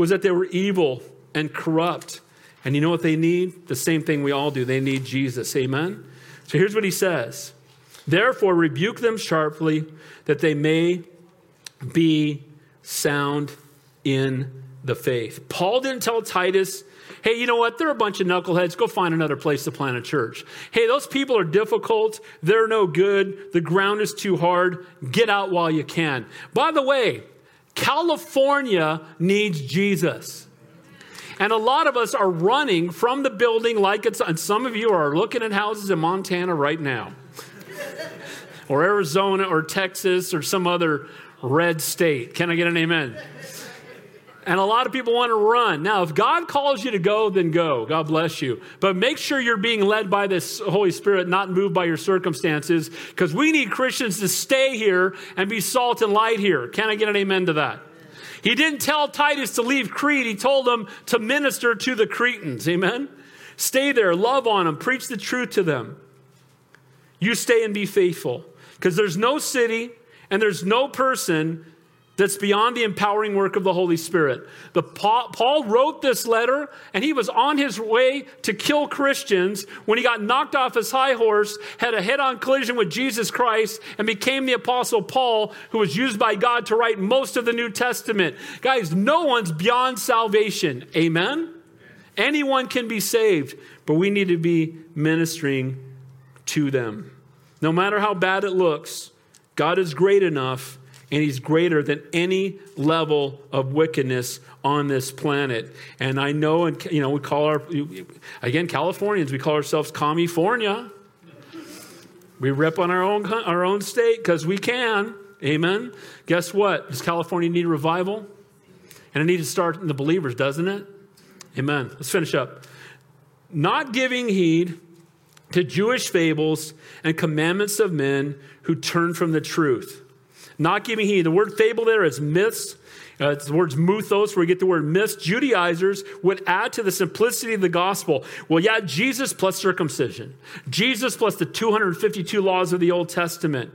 was that they were evil and corrupt. And you know what they need? The same thing we all do. They need Jesus. Amen? So here's what he says Therefore, rebuke them sharply, that they may be sound in the faith. Paul didn't tell Titus, hey, you know what? They're a bunch of knuckleheads. Go find another place to plant a church. Hey, those people are difficult. They're no good. The ground is too hard. Get out while you can. By the way, California needs Jesus. And a lot of us are running from the building like it's, and some of you are looking at houses in Montana right now, or Arizona, or Texas, or some other red state. Can I get an amen? And a lot of people want to run. Now, if God calls you to go, then go. God bless you. But make sure you're being led by this Holy Spirit, not moved by your circumstances, because we need Christians to stay here and be salt and light here. Can I get an amen to that? He didn't tell Titus to leave Crete. He told him to minister to the Cretans. Amen? Stay there, love on them, preach the truth to them. You stay and be faithful. Because there's no city and there's no person that's beyond the empowering work of the Holy Spirit. The Paul, Paul, wrote this letter, and he was on his way to kill Christians when he got knocked off his high horse, had a head on collision with Jesus Christ, and became the Apostle Paul, who was used by God to write most of the New Testament. Guys, no one's beyond salvation. Amen? Anyone can be saved, but we need to be ministering to them. No matter how bad it looks, God is great enough and he's greater than any level of wickedness on this planet. And I know, and you know, we call our again Californians, we call ourselves California. We rip on our own our own state because we can. Amen. Guess what? Does California need revival? And it needs to start in the believers, doesn't it? Amen. Let's finish up. Not giving heed to Jewish fables and commandments of men who turn from the truth not giving heed. The word fable there is myths. Uh, it's the words mythos, where we get the word myths. Judaizers would add to the simplicity of the gospel. Well, yeah, Jesus plus circumcision, Jesus plus the 252 laws of the Old Testament.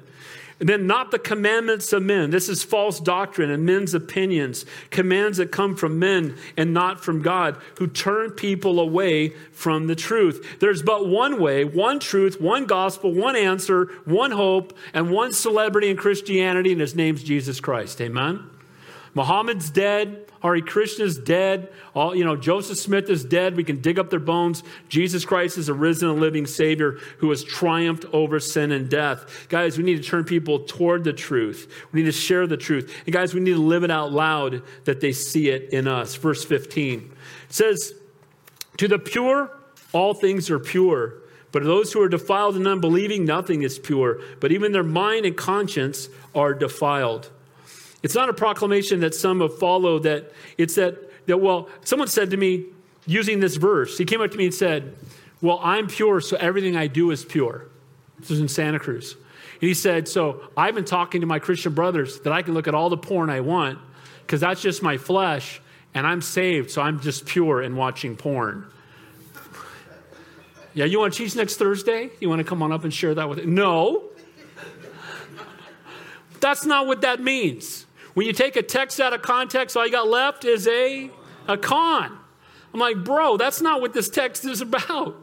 And then not the commandments of men. This is false doctrine and men's opinions, commands that come from men and not from God, who turn people away from the truth. There's but one way, one truth, one gospel, one answer, one hope, and one celebrity in Christianity, and his name's Jesus Christ. Amen? Muhammad's dead. Hare Krishna is dead. All, you know, Joseph Smith is dead. We can dig up their bones. Jesus Christ is a risen and living Savior who has triumphed over sin and death. Guys, we need to turn people toward the truth. We need to share the truth. And guys, we need to live it out loud that they see it in us. Verse 15 it says, To the pure, all things are pure. But those who are defiled and unbelieving, nothing is pure. But even their mind and conscience are defiled. It's not a proclamation that some have followed, that it's that, that, well, someone said to me using this verse, he came up to me and said, Well, I'm pure, so everything I do is pure. This was in Santa Cruz. And he said, So I've been talking to my Christian brothers that I can look at all the porn I want because that's just my flesh and I'm saved, so I'm just pure in watching porn. Yeah, you want cheese next Thursday? You want to come on up and share that with it? No. That's not what that means. When you take a text out of context, all you got left is a, a con. I'm like, bro, that's not what this text is about.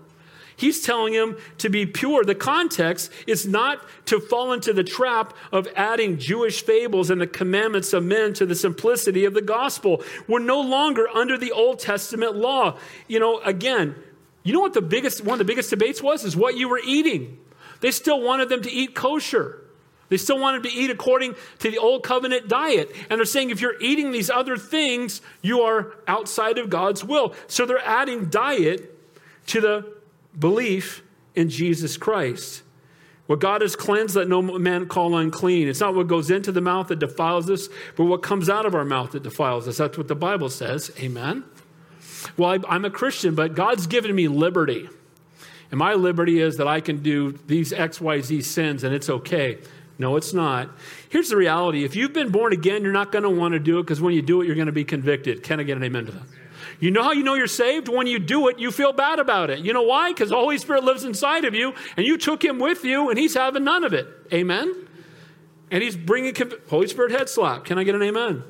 He's telling him to be pure. The context is not to fall into the trap of adding Jewish fables and the commandments of men to the simplicity of the gospel. We're no longer under the Old Testament law. You know, again, you know what the biggest one of the biggest debates was is what you were eating. They still wanted them to eat kosher. They still wanted to eat according to the old covenant diet. And they're saying if you're eating these other things, you are outside of God's will. So they're adding diet to the belief in Jesus Christ. What God has cleansed, let no man call unclean. It's not what goes into the mouth that defiles us, but what comes out of our mouth that defiles us. That's what the Bible says. Amen. Well, I'm a Christian, but God's given me liberty. And my liberty is that I can do these XYZ sins and it's okay. No, it's not. Here's the reality if you've been born again, you're not going to want to do it because when you do it, you're going to be convicted. Can I get an amen to that? You know how you know you're saved? When you do it, you feel bad about it. You know why? Because the Holy Spirit lives inside of you, and you took him with you, and he's having none of it. Amen? And he's bringing Holy Spirit head slap. Can I get an amen?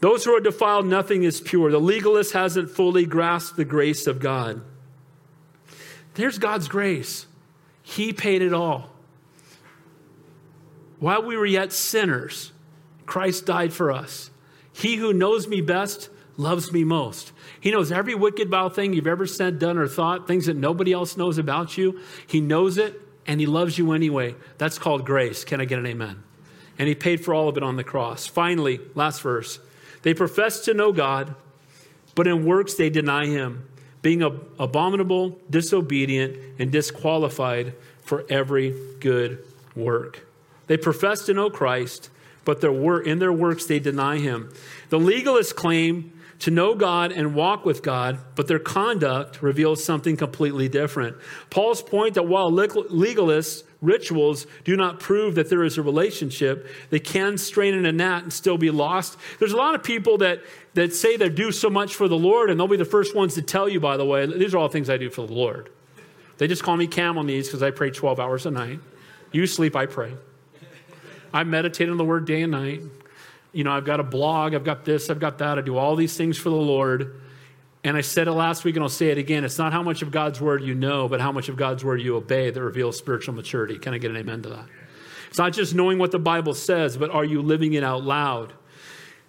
Those who are defiled, nothing is pure. The legalist hasn't fully grasped the grace of God. There's God's grace. He paid it all. While we were yet sinners, Christ died for us. He who knows me best loves me most. He knows every wicked, vile thing you've ever said, done, or thought, things that nobody else knows about you. He knows it, and He loves you anyway. That's called grace. Can I get an amen? And He paid for all of it on the cross. Finally, last verse. They profess to know God, but in works they deny Him, being abominable, disobedient, and disqualified for every good work. They profess to know Christ, but their wor- in their works they deny him. The legalists claim to know God and walk with God, but their conduct reveals something completely different. Paul's point that while legalists rituals do not prove that there is a relationship, they can strain in a gnat and still be lost. There's a lot of people that, that say they do so much for the Lord, and they'll be the first ones to tell you, by the way, these are all things I do for the Lord. They just call me camel knees because I pray 12 hours a night. You sleep, I pray. I meditate on the word day and night. You know, I've got a blog, I've got this, I've got that. I do all these things for the Lord. And I said it last week and I'll say it again. It's not how much of God's word you know, but how much of God's word you obey that reveals spiritual maturity. Can I get an amen to that? It's not just knowing what the Bible says, but are you living it out loud?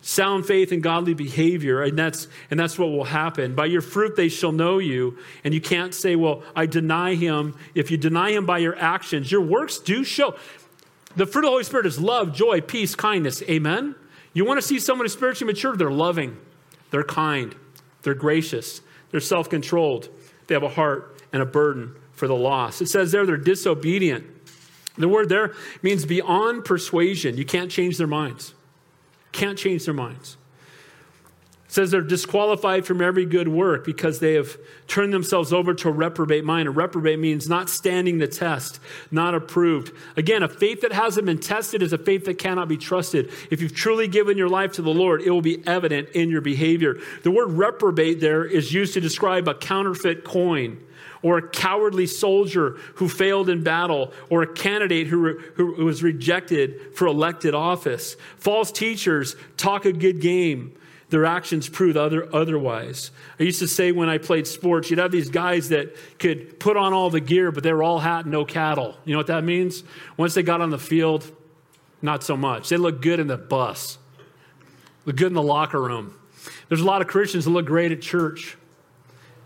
sound faith and godly behavior and that's and that's what will happen by your fruit they shall know you and you can't say well i deny him if you deny him by your actions your works do show the fruit of the holy spirit is love joy peace kindness. Amen? You want to see someone who's spiritually mature? They're loving. They're kind. They're gracious. They're self-controlled. They have a heart and a burden for the lost. It says there they're disobedient. The word there means beyond persuasion. You can't change their minds. Can't change their minds. Says they're disqualified from every good work because they have turned themselves over to a reprobate mind. A reprobate means not standing the test, not approved. Again, a faith that hasn't been tested is a faith that cannot be trusted. If you've truly given your life to the Lord, it will be evident in your behavior. The word reprobate there is used to describe a counterfeit coin or a cowardly soldier who failed in battle, or a candidate who, who was rejected for elected office. False teachers talk a good game. Their actions prove other, otherwise. I used to say when I played sports, you'd have these guys that could put on all the gear, but they were all hat and no cattle. You know what that means? Once they got on the field, not so much. They look good in the bus, look good in the locker room. There's a lot of Christians that look great at church,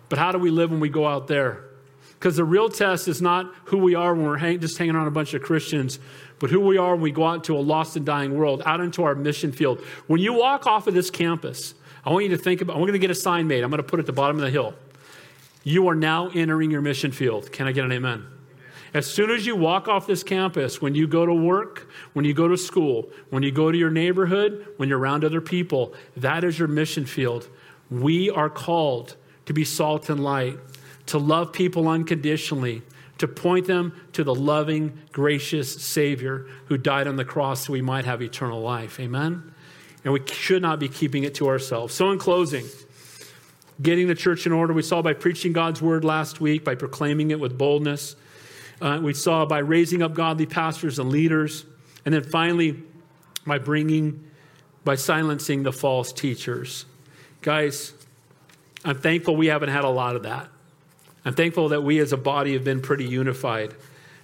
but how do we live when we go out there? Because the real test is not who we are when we're hang, just hanging around a bunch of Christians, but who we are when we go out into a lost and dying world, out into our mission field. When you walk off of this campus, I want you to think about, I'm going to get a sign made. I'm going to put it at the bottom of the hill. You are now entering your mission field. Can I get an amen? As soon as you walk off this campus, when you go to work, when you go to school, when you go to your neighborhood, when you're around other people, that is your mission field. We are called to be salt and light to love people unconditionally, to point them to the loving, gracious Savior who died on the cross so we might have eternal life. Amen? And we should not be keeping it to ourselves. So, in closing, getting the church in order, we saw by preaching God's word last week, by proclaiming it with boldness. Uh, we saw by raising up godly pastors and leaders. And then finally, by bringing, by silencing the false teachers. Guys, I'm thankful we haven't had a lot of that. I'm thankful that we as a body have been pretty unified.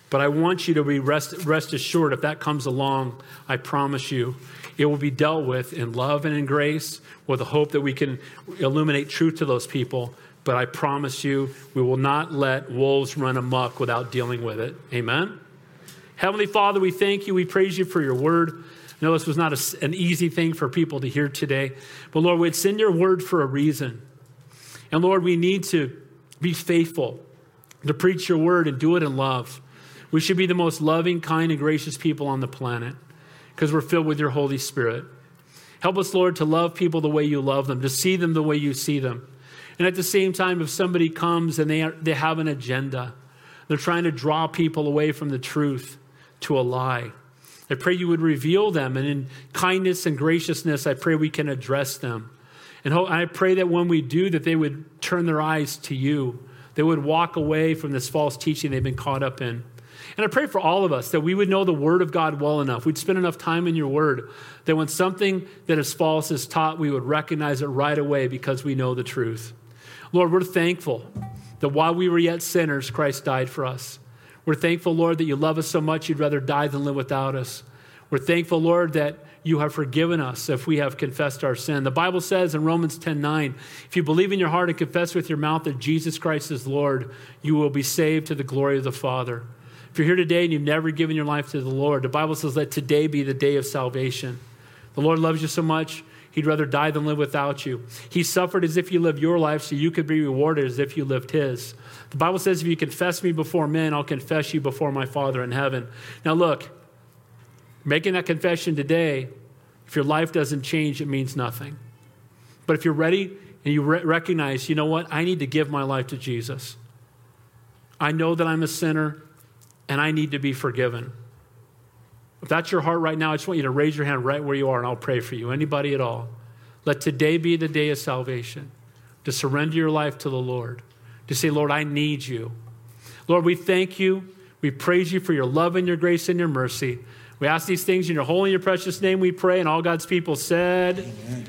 But I want you to be rest, rest assured if that comes along, I promise you, it will be dealt with in love and in grace with the hope that we can illuminate truth to those people. But I promise you, we will not let wolves run amok without dealing with it. Amen? Heavenly Father, we thank you. We praise you for your word. I know this was not a, an easy thing for people to hear today. But Lord, it's send your word for a reason. And Lord, we need to be faithful to preach your word and do it in love. We should be the most loving, kind, and gracious people on the planet because we're filled with your Holy Spirit. Help us, Lord, to love people the way you love them, to see them the way you see them. And at the same time, if somebody comes and they, are, they have an agenda, they're trying to draw people away from the truth to a lie. I pray you would reveal them, and in kindness and graciousness, I pray we can address them. And I pray that when we do, that they would turn their eyes to you. They would walk away from this false teaching they've been caught up in. And I pray for all of us that we would know the Word of God well enough. We'd spend enough time in your Word that when something that is false is taught, we would recognize it right away because we know the truth. Lord, we're thankful that while we were yet sinners, Christ died for us. We're thankful, Lord, that you love us so much you'd rather die than live without us. We're thankful, Lord, that you have forgiven us if we have confessed our sin. The Bible says in Romans 10 9, if you believe in your heart and confess with your mouth that Jesus Christ is Lord, you will be saved to the glory of the Father. If you're here today and you've never given your life to the Lord, the Bible says, let today be the day of salvation. The Lord loves you so much, He'd rather die than live without you. He suffered as if you lived your life so you could be rewarded as if you lived His. The Bible says, if you confess me before men, I'll confess you before my Father in heaven. Now, look, Making that confession today, if your life doesn't change, it means nothing. But if you're ready and you re- recognize, you know what, I need to give my life to Jesus. I know that I'm a sinner and I need to be forgiven. If that's your heart right now, I just want you to raise your hand right where you are and I'll pray for you. Anybody at all. Let today be the day of salvation, to surrender your life to the Lord, to say, Lord, I need you. Lord, we thank you. We praise you for your love and your grace and your mercy. We ask these things in your holy and your precious name, we pray. And all God's people said, Amen.